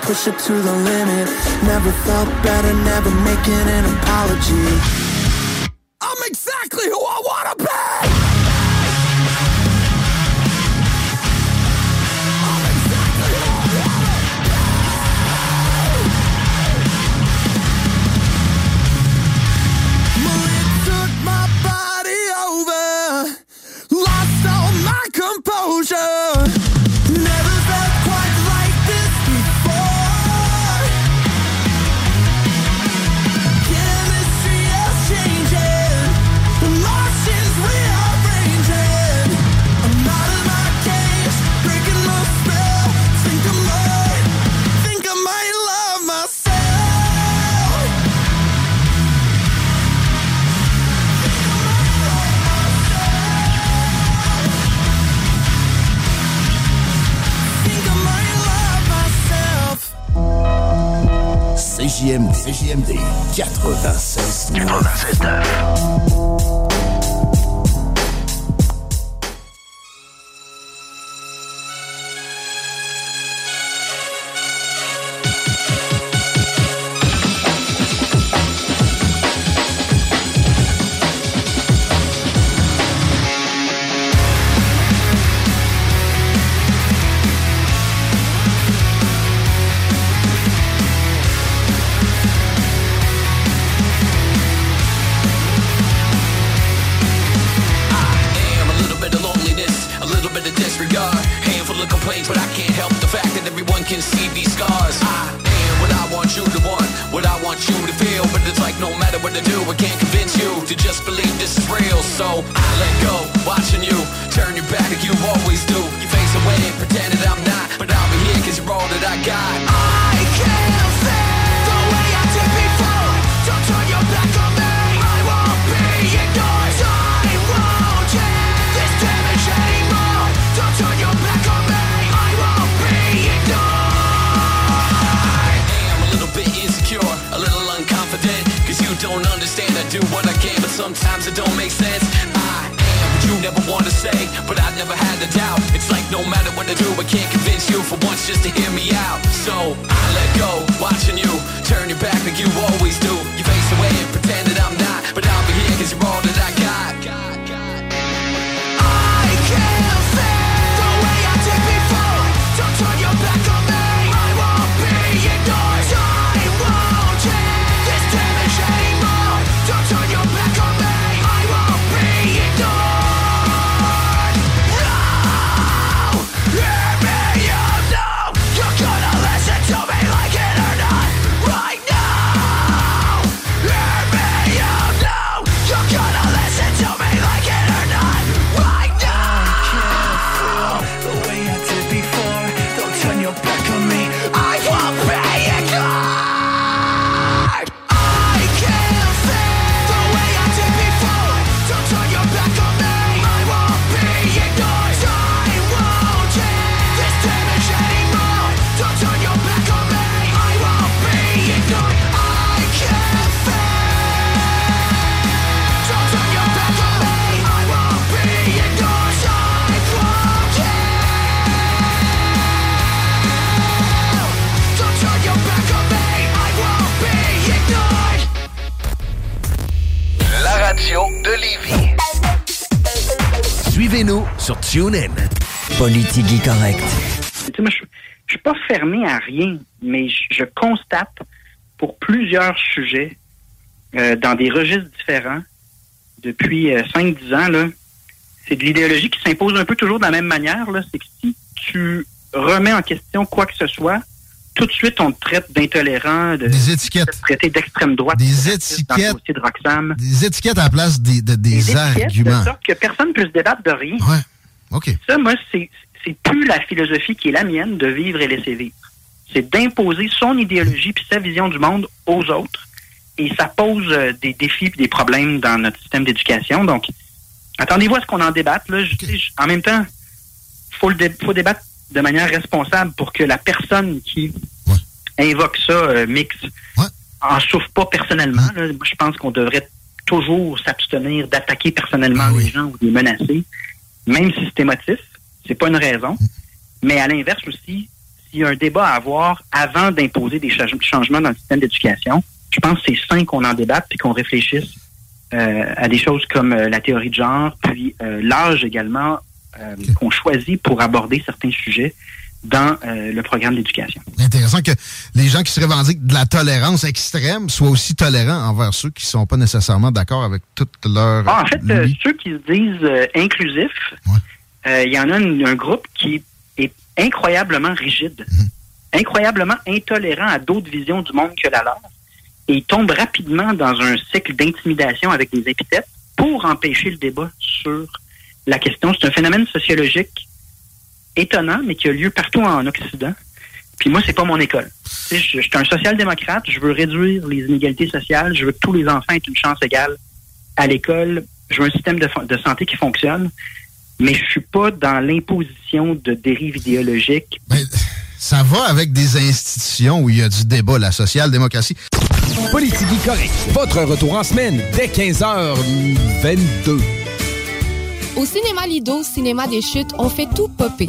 push it to the limit. Never felt better, never making an apology. JMD ou CJMD 96. 96. Politique correct. Tu sais, moi, je, je suis pas fermé à rien, mais je, je constate pour plusieurs sujets euh, dans des registres différents depuis euh, 5-10 ans, là, c'est de l'idéologie qui s'impose un peu toujours de la même manière. là. C'est que si tu remets en question quoi que ce soit, tout de suite, on te traite d'intolérant, de, Des étiquettes. de traité d'extrême droite. Des Dans le étiquettes. dossier de Roxham. Des étiquettes à la place des, de- des Des étiquettes, arguments. De sorte que personne ne peut se débattre de rien. Ouais. OK. Ça, moi, c'est c'est plus la philosophie qui est la mienne de vivre et laisser vivre. C'est d'imposer son idéologie puis sa vision du monde aux autres. Et ça pose euh, des défis puis des problèmes dans notre système d'éducation. Donc, attendez-vous à ce qu'on en débatte. Là. Je- tu sais, je- en même temps, faut le dé- faut débattre de manière responsable pour que la personne qui invoque ça, euh, mix, en souffre pas personnellement. là. Moi, je pense qu'on devrait toujours s'abstenir d'attaquer personnellement les gens ou de les menacer, même si c'est émotif. C'est pas une raison. Mais à l'inverse aussi, s'il y a un débat à avoir avant d'imposer des cha- changements dans le système d'éducation, je pense que c'est sain qu'on en débatte puis qu'on réfléchisse euh, à des choses comme euh, la théorie de genre, puis euh, l'âge également qu'on choisit pour aborder certains sujets dans le programme d'éducation. Intéressant que les gens qui se revendiquent de la tolérance extrême soient aussi tolérants envers ceux qui sont pas nécessairement d'accord avec toute leur... Ah, en fait, ceux qui se disent inclusifs, il y en a une- un groupe qui est incroyablement rigide, incroyablement intolérant à d'autres visions du monde que la leur, et ils tombent rapidement dans un cycle d'intimidation avec des épithètes pour empêcher le débat sur la question. C'est un phénomène sociologique étonnant, mais qui a lieu partout en Occident. Puis moi, c'est pas mon école. Je, je suis un social-démocrate, je veux réduire les inégalités sociales, je veux que tous les enfants aient une chance égale à l'école, je veux un système de santé qui fonctionne, mais je suis pas dans l'imposition de dérives idéologiques. Ça va avec des institutions où il y a du débat, la social-démocratie. Politique correct. Votre retour en semaine dès 15h22. Au cinéma Lido, cinéma des chutes, on fait tout popper.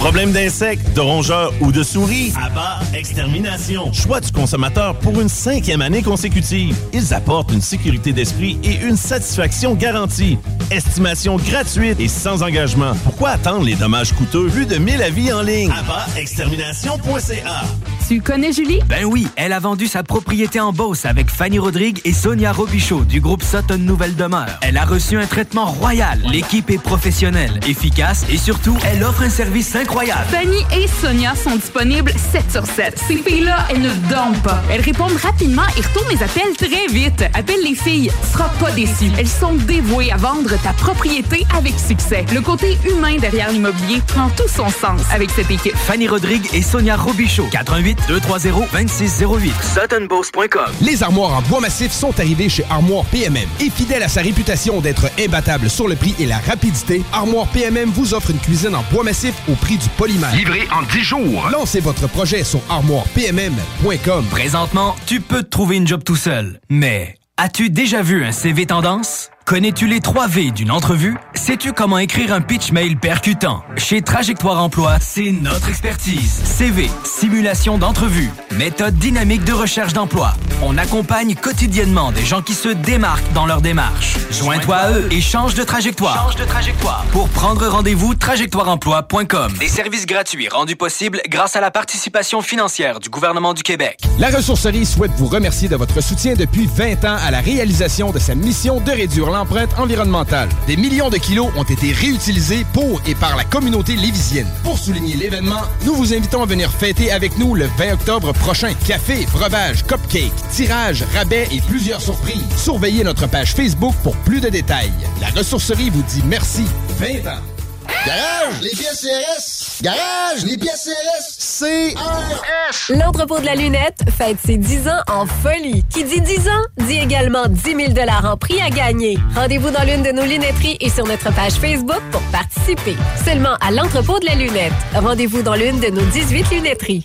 Problème d'insectes, de rongeurs ou de souris? Abba Extermination. Choix du consommateur pour une cinquième année consécutive. Ils apportent une sécurité d'esprit et une satisfaction garantie. Estimation gratuite et sans engagement. Pourquoi attendre les dommages coûteux vu de 1000 avis en ligne? ABBA Extermination.ca Tu connais Julie? Ben oui, elle a vendu sa propriété en Beauce avec Fanny Rodrigue et Sonia Robichaud du groupe Sutton Nouvelle Demeure. Elle a reçu un traitement royal. L'équipe est professionnelle, efficace et surtout, elle offre un service incroyable. Fanny et Sonia sont disponibles 7 sur 7. Ces filles-là, elles ne dorment pas. Elles répondent rapidement et retournent les appels très vite. Appelle les filles, tu seras pas déçu. Elles sont dévouées à vendre ta propriété avec succès. Le côté humain derrière l'immobilier prend tout son sens avec cette équipe. Fanny Rodrigue et Sonia Robichaud. 88 230 2608. SuttonBoss.com. Les armoires en bois massif sont arrivées chez Armoire PMM. Et fidèle à sa réputation d'être imbattable sur le prix et la rapidité, Armoire PMM vous offre une cuisine en bois massif au prix du polymère. Livré en 10 jours. Lancez votre projet sur armoirepmm.com. Présentement, tu peux te trouver une job tout seul. Mais as-tu déjà vu un CV tendance? Connais-tu les 3 V d'une entrevue? Sais-tu comment écrire un pitch mail percutant? Chez Trajectoire Emploi, c'est notre expertise. CV, simulation d'entrevue, méthode dynamique de recherche d'emploi. On accompagne quotidiennement des gens qui se démarquent dans leur démarche. Joins-toi à eux et change de trajectoire. Change de trajectoire. Pour prendre rendez-vous, trajectoireemploi.com. Des services gratuits rendus possibles grâce à la participation financière du gouvernement du Québec. La Ressourcerie souhaite vous remercier de votre soutien depuis 20 ans à la réalisation de sa mission de réduire l'empreinte environnementale. Des millions de kilos ont été réutilisés pour et par la communauté lévisienne. Pour souligner l'événement, nous vous invitons à venir fêter avec nous le 20 octobre prochain. Café, breuvage, cupcake, tirage, rabais et plusieurs surprises. Surveillez notre page Facebook pour plus de détails. La Ressourcerie vous dit merci. 20 ans. Garage, les pièces CRS. Garage, les pièces CRS. CRS. L'entrepôt de la lunette fête ses 10 ans en folie. Qui dit 10 ans, dit également 10 000 en prix à gagner. Rendez-vous dans l'une de nos lunetteries et sur notre page Facebook pour participer. Seulement à l'entrepôt de la lunette. Rendez-vous dans l'une de nos 18 lunetteries.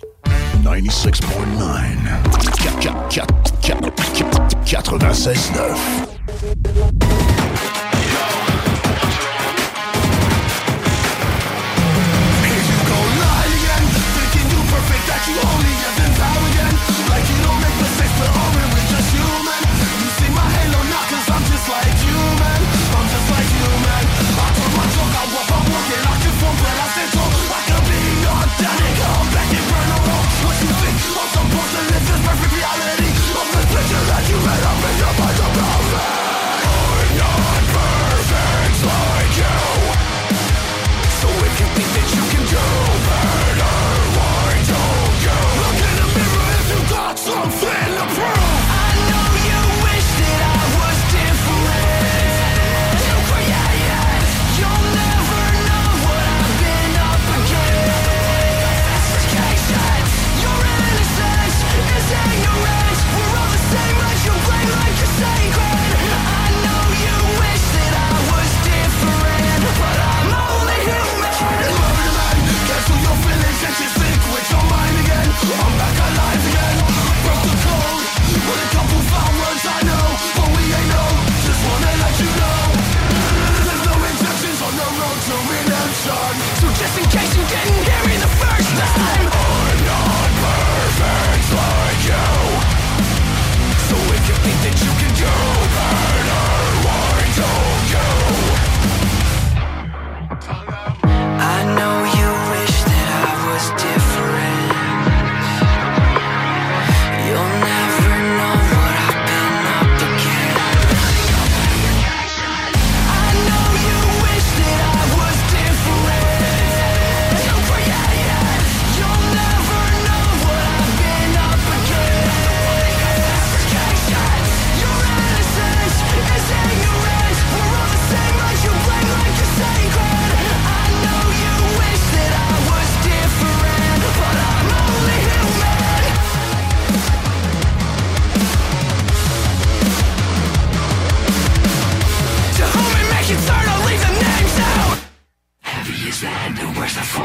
96.9. 96.9.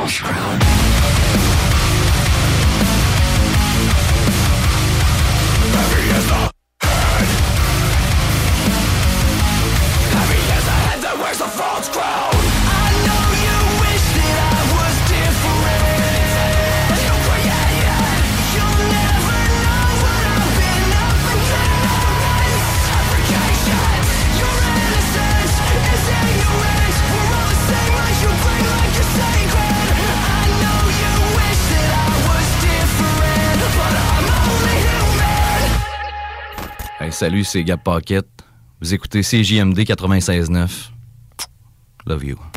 false crown. Salut, c'est Gab Pocket. Vous écoutez CJMD 96.9. Love you.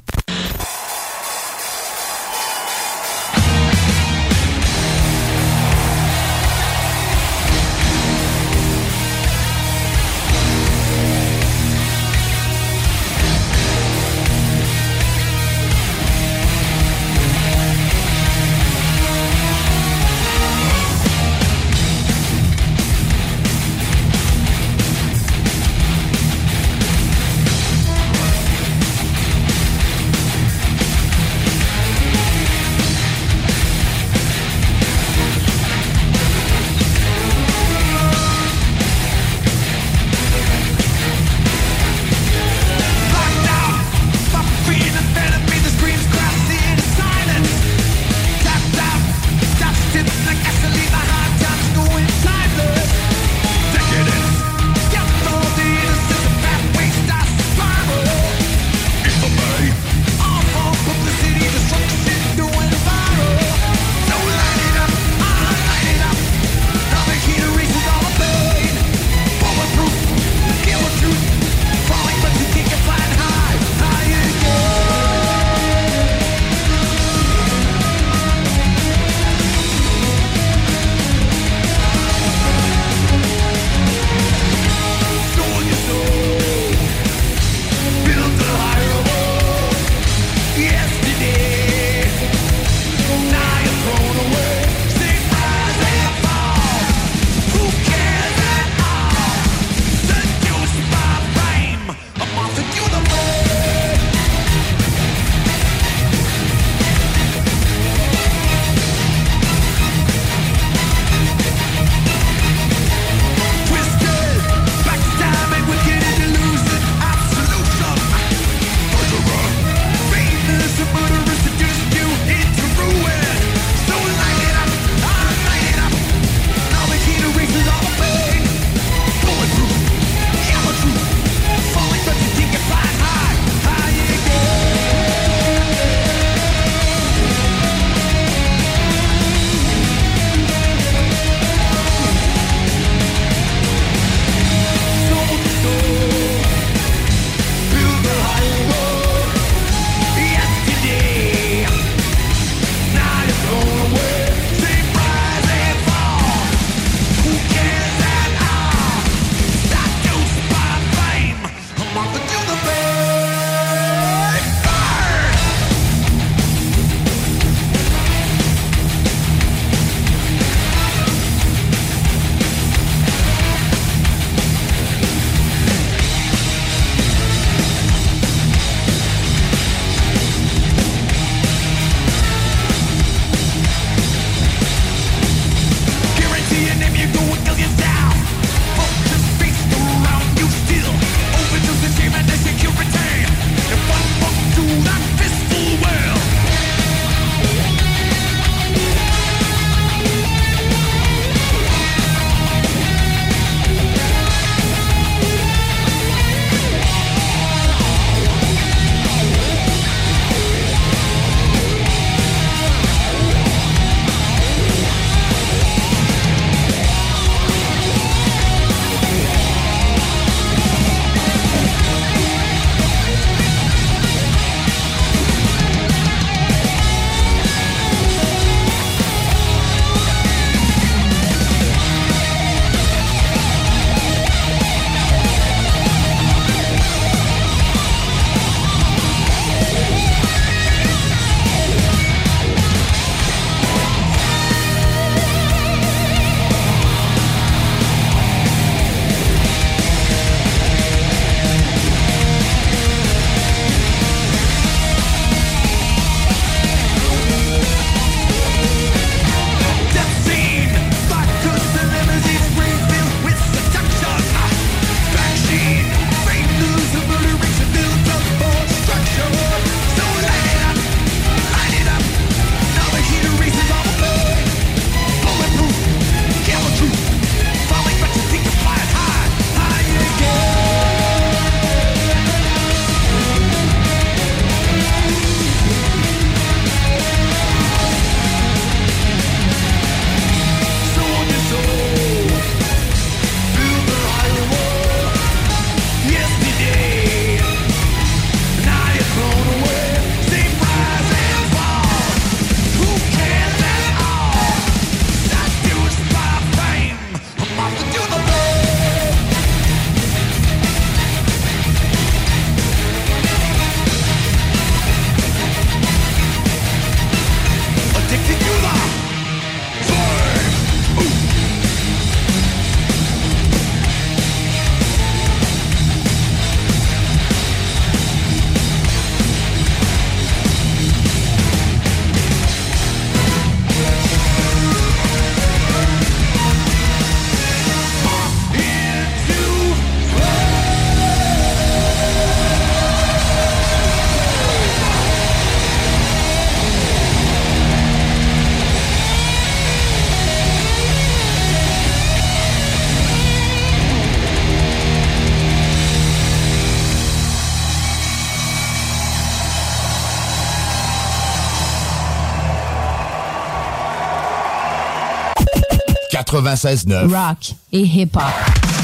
96.9. Rock et hip-hop.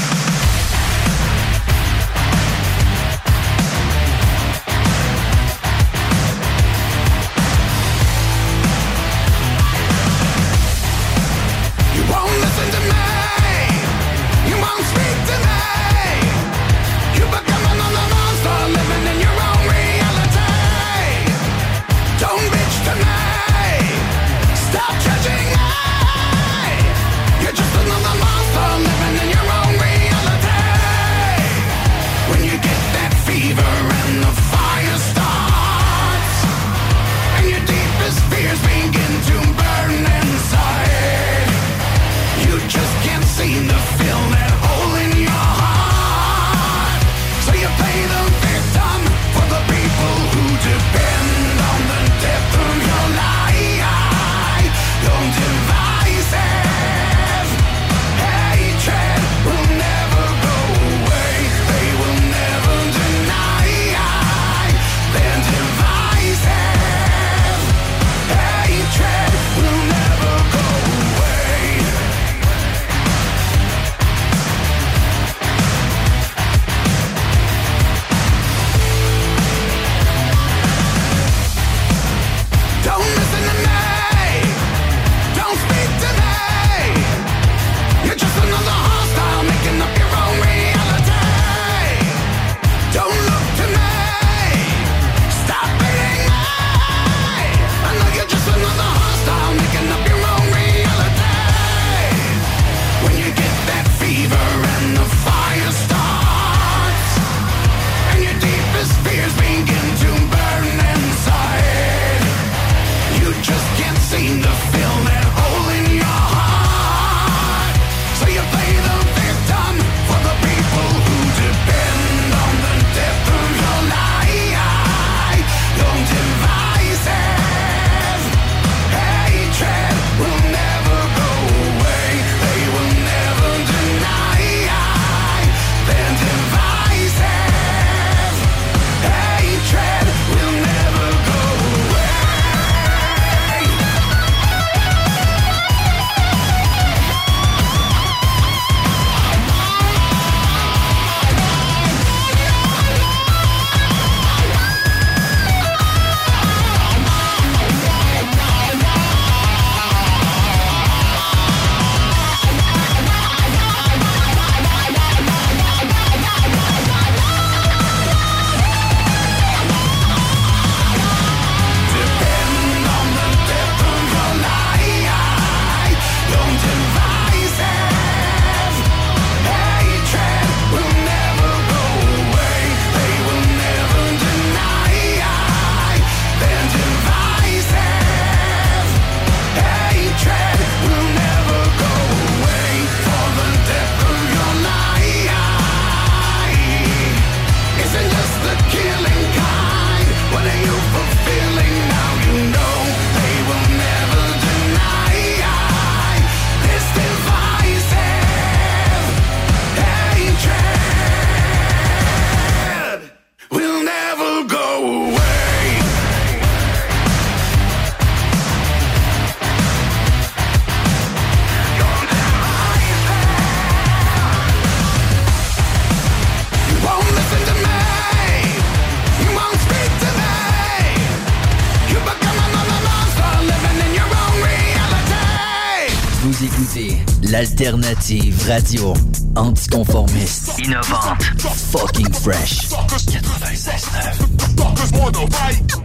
Alternative radio. Anticonformiste. Innovante. Fucking fresh. 96.9.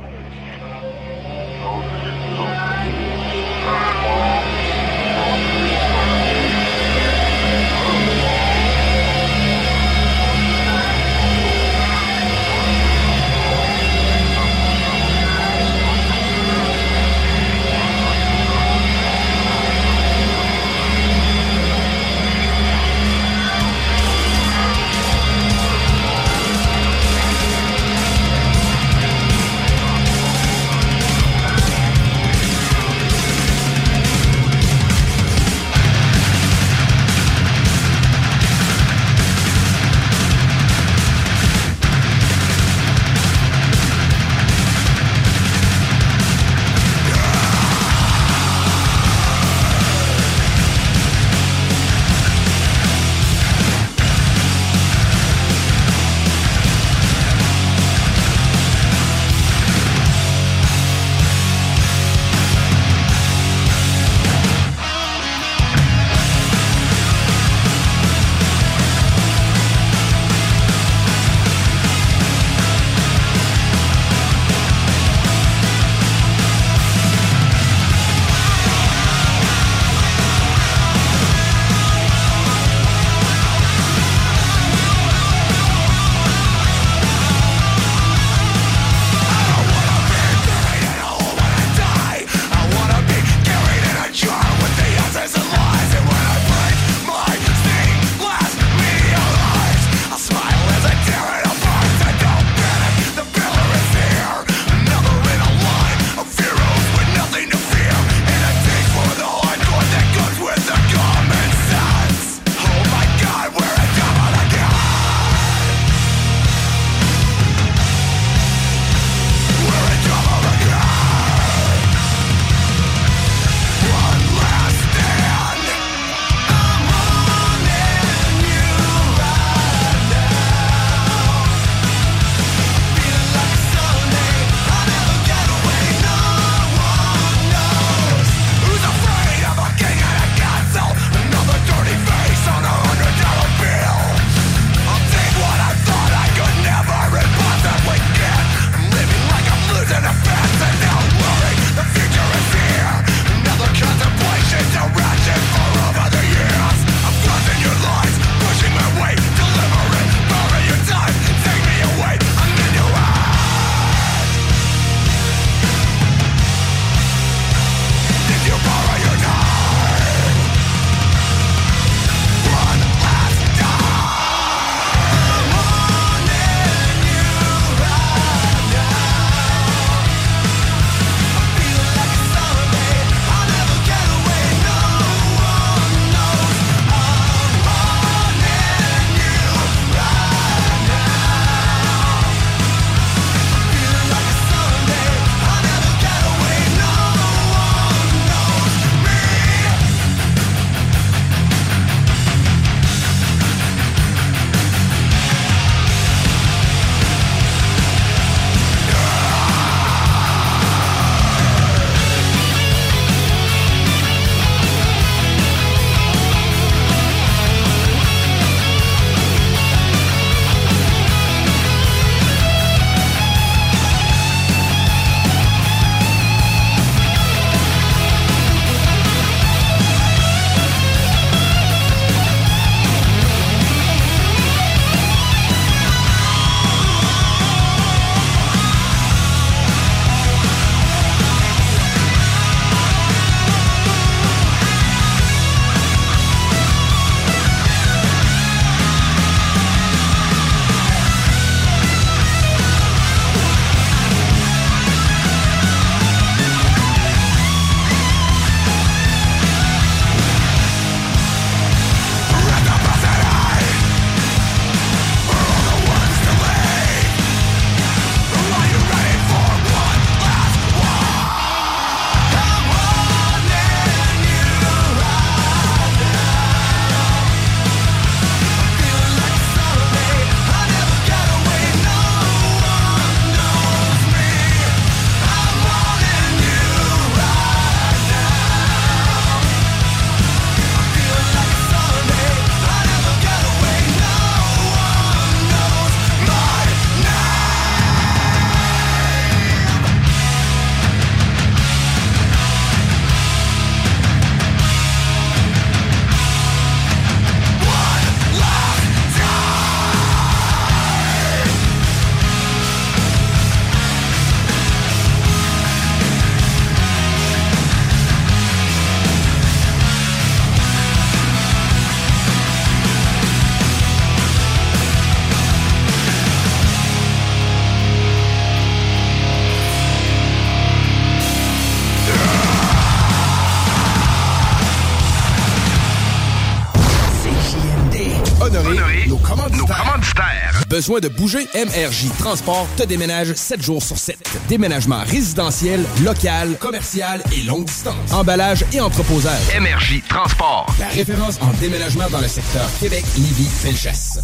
Besoin de bouger? MRJ Transport te déménage 7 jours sur 7. Déménagement résidentiel, local, commercial et longue distance. Emballage et entreposage. MRJ Transport. La référence en déménagement dans le secteur Québec, Lévis, Felchasse.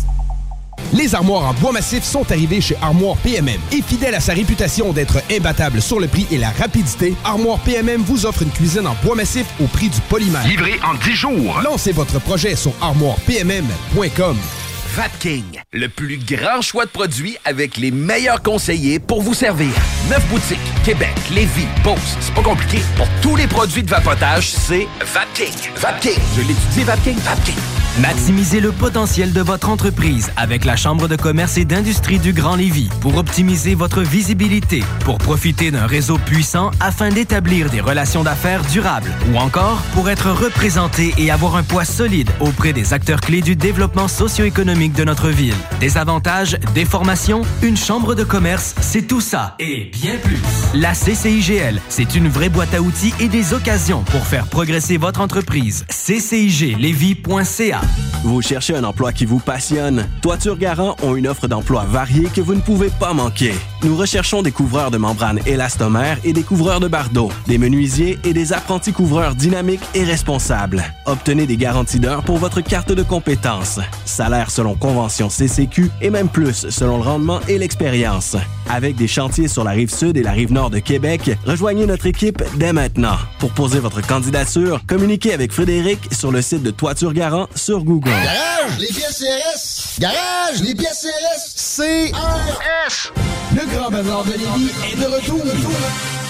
Les armoires en bois massif sont arrivées chez Armoire PMM. Et fidèle à sa réputation d'être imbattable sur le prix et la rapidité, Armoire PMM vous offre une cuisine en bois massif au prix du polymère. Livré en 10 jours. Lancez votre projet sur armoirepmm.com. Vapking, le plus grand choix de produits avec les meilleurs conseillers pour vous servir. Neuf boutiques, Québec, Lévis, Beauce, c'est pas compliqué. Pour tous les produits de vapotage, c'est Vapking. Vapking, je l'étudie, Vapking, Vapking. Maximisez le potentiel de votre entreprise avec la Chambre de commerce et d'industrie du Grand Lévis pour optimiser votre visibilité, pour profiter d'un réseau puissant afin d'établir des relations d'affaires durables ou encore pour être représenté et avoir un poids solide auprès des acteurs clés du développement socio-économique de notre ville. Des avantages, des formations, une chambre de commerce, c'est tout ça et bien plus. La CCIGL, c'est une vraie boîte à outils et des occasions pour faire progresser votre entreprise. CCIGLévis.ca Vous cherchez un emploi qui vous passionne? Toiture Garant ont une offre d'emploi variée que vous ne pouvez pas manquer. Nous recherchons des couvreurs de membranes élastomères et des couvreurs de bardeaux, des menuisiers et des apprentis couvreurs dynamiques et responsables. Obtenez des garanties d'heure pour votre carte de compétences. Salaire selon convention CCQ et même plus selon le rendement et l'expérience. Avec des chantiers sur la rive sud et la rive nord de Québec, rejoignez notre équipe dès maintenant. Pour poser votre candidature, communiquez avec Frédéric sur le site de Toiture Garant sur Google. Garage, les pièces CRS. Garage, les pièces CRS. CRS. Le Grand de est de retour.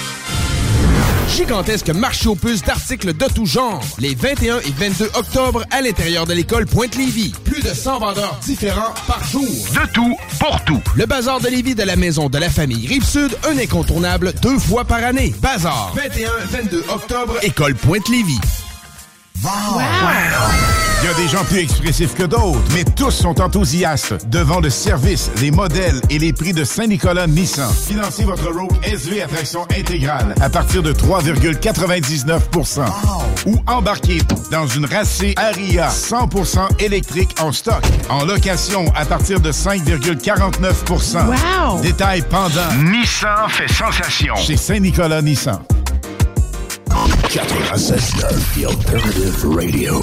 Gigantesque marché aux puces d'articles de tout genre. Les 21 et 22 octobre à l'intérieur de l'école Pointe-Lévis. Plus de 100 vendeurs différents par jour. De tout, pour tout. Le Bazar de Lévis de la maison de la famille Rive-Sud, un incontournable deux fois par année. Bazar, 21-22 octobre, école Pointe-Lévis. Il y a des gens plus expressifs que d'autres, mais tous sont enthousiastes devant le service, les modèles et les prix de Saint-Nicolas Nissan. Financez votre Rogue SV à traction intégrale à partir de 3,99% ou embarquez dans une racée Aria 100% électrique en stock, en location à partir de 5,49% Wow! Détail pendant. Nissan fait sensation chez Saint-Nicolas Nissan. 96.9, The Alternative Radio.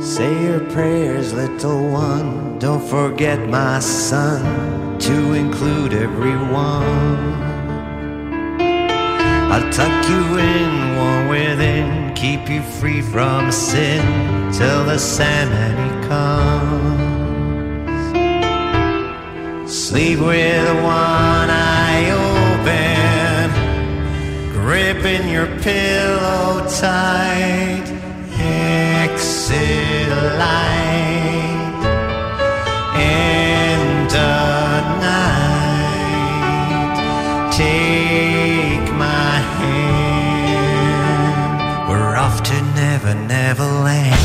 Say your prayers, little one. Don't forget, my son, to include everyone. I'll tuck you in, warm within, keep you free from sin till the Sandman comes. Sleep with one eye open, gripping your pillow tight. Exit light and a night. Take my hand. We're off to Never Never Land.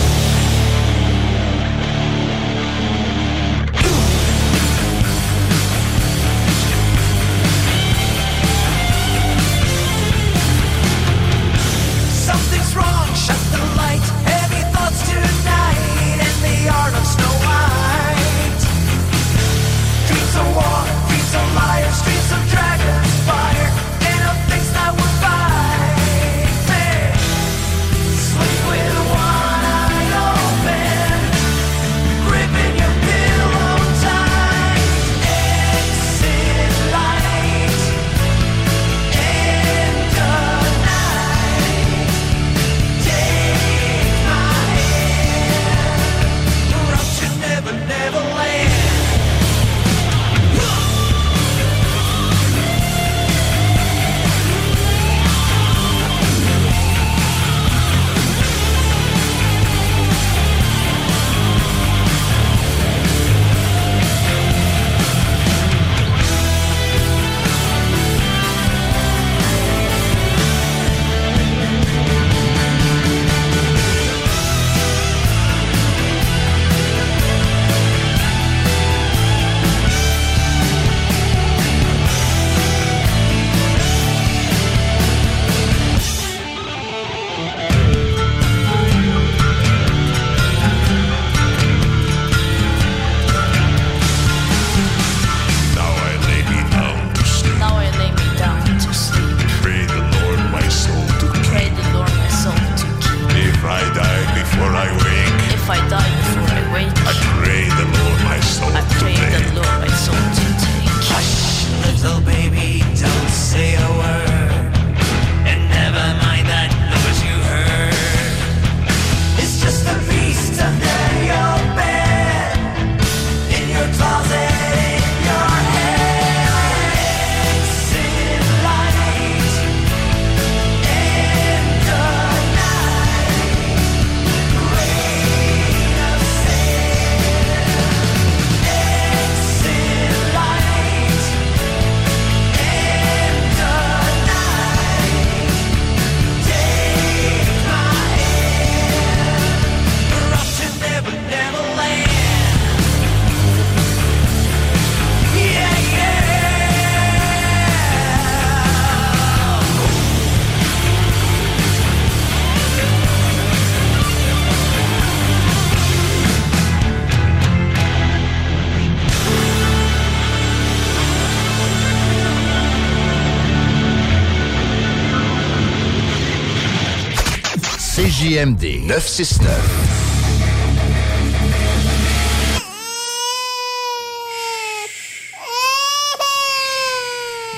CJMD 969.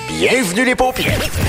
Bienvenue les paupières.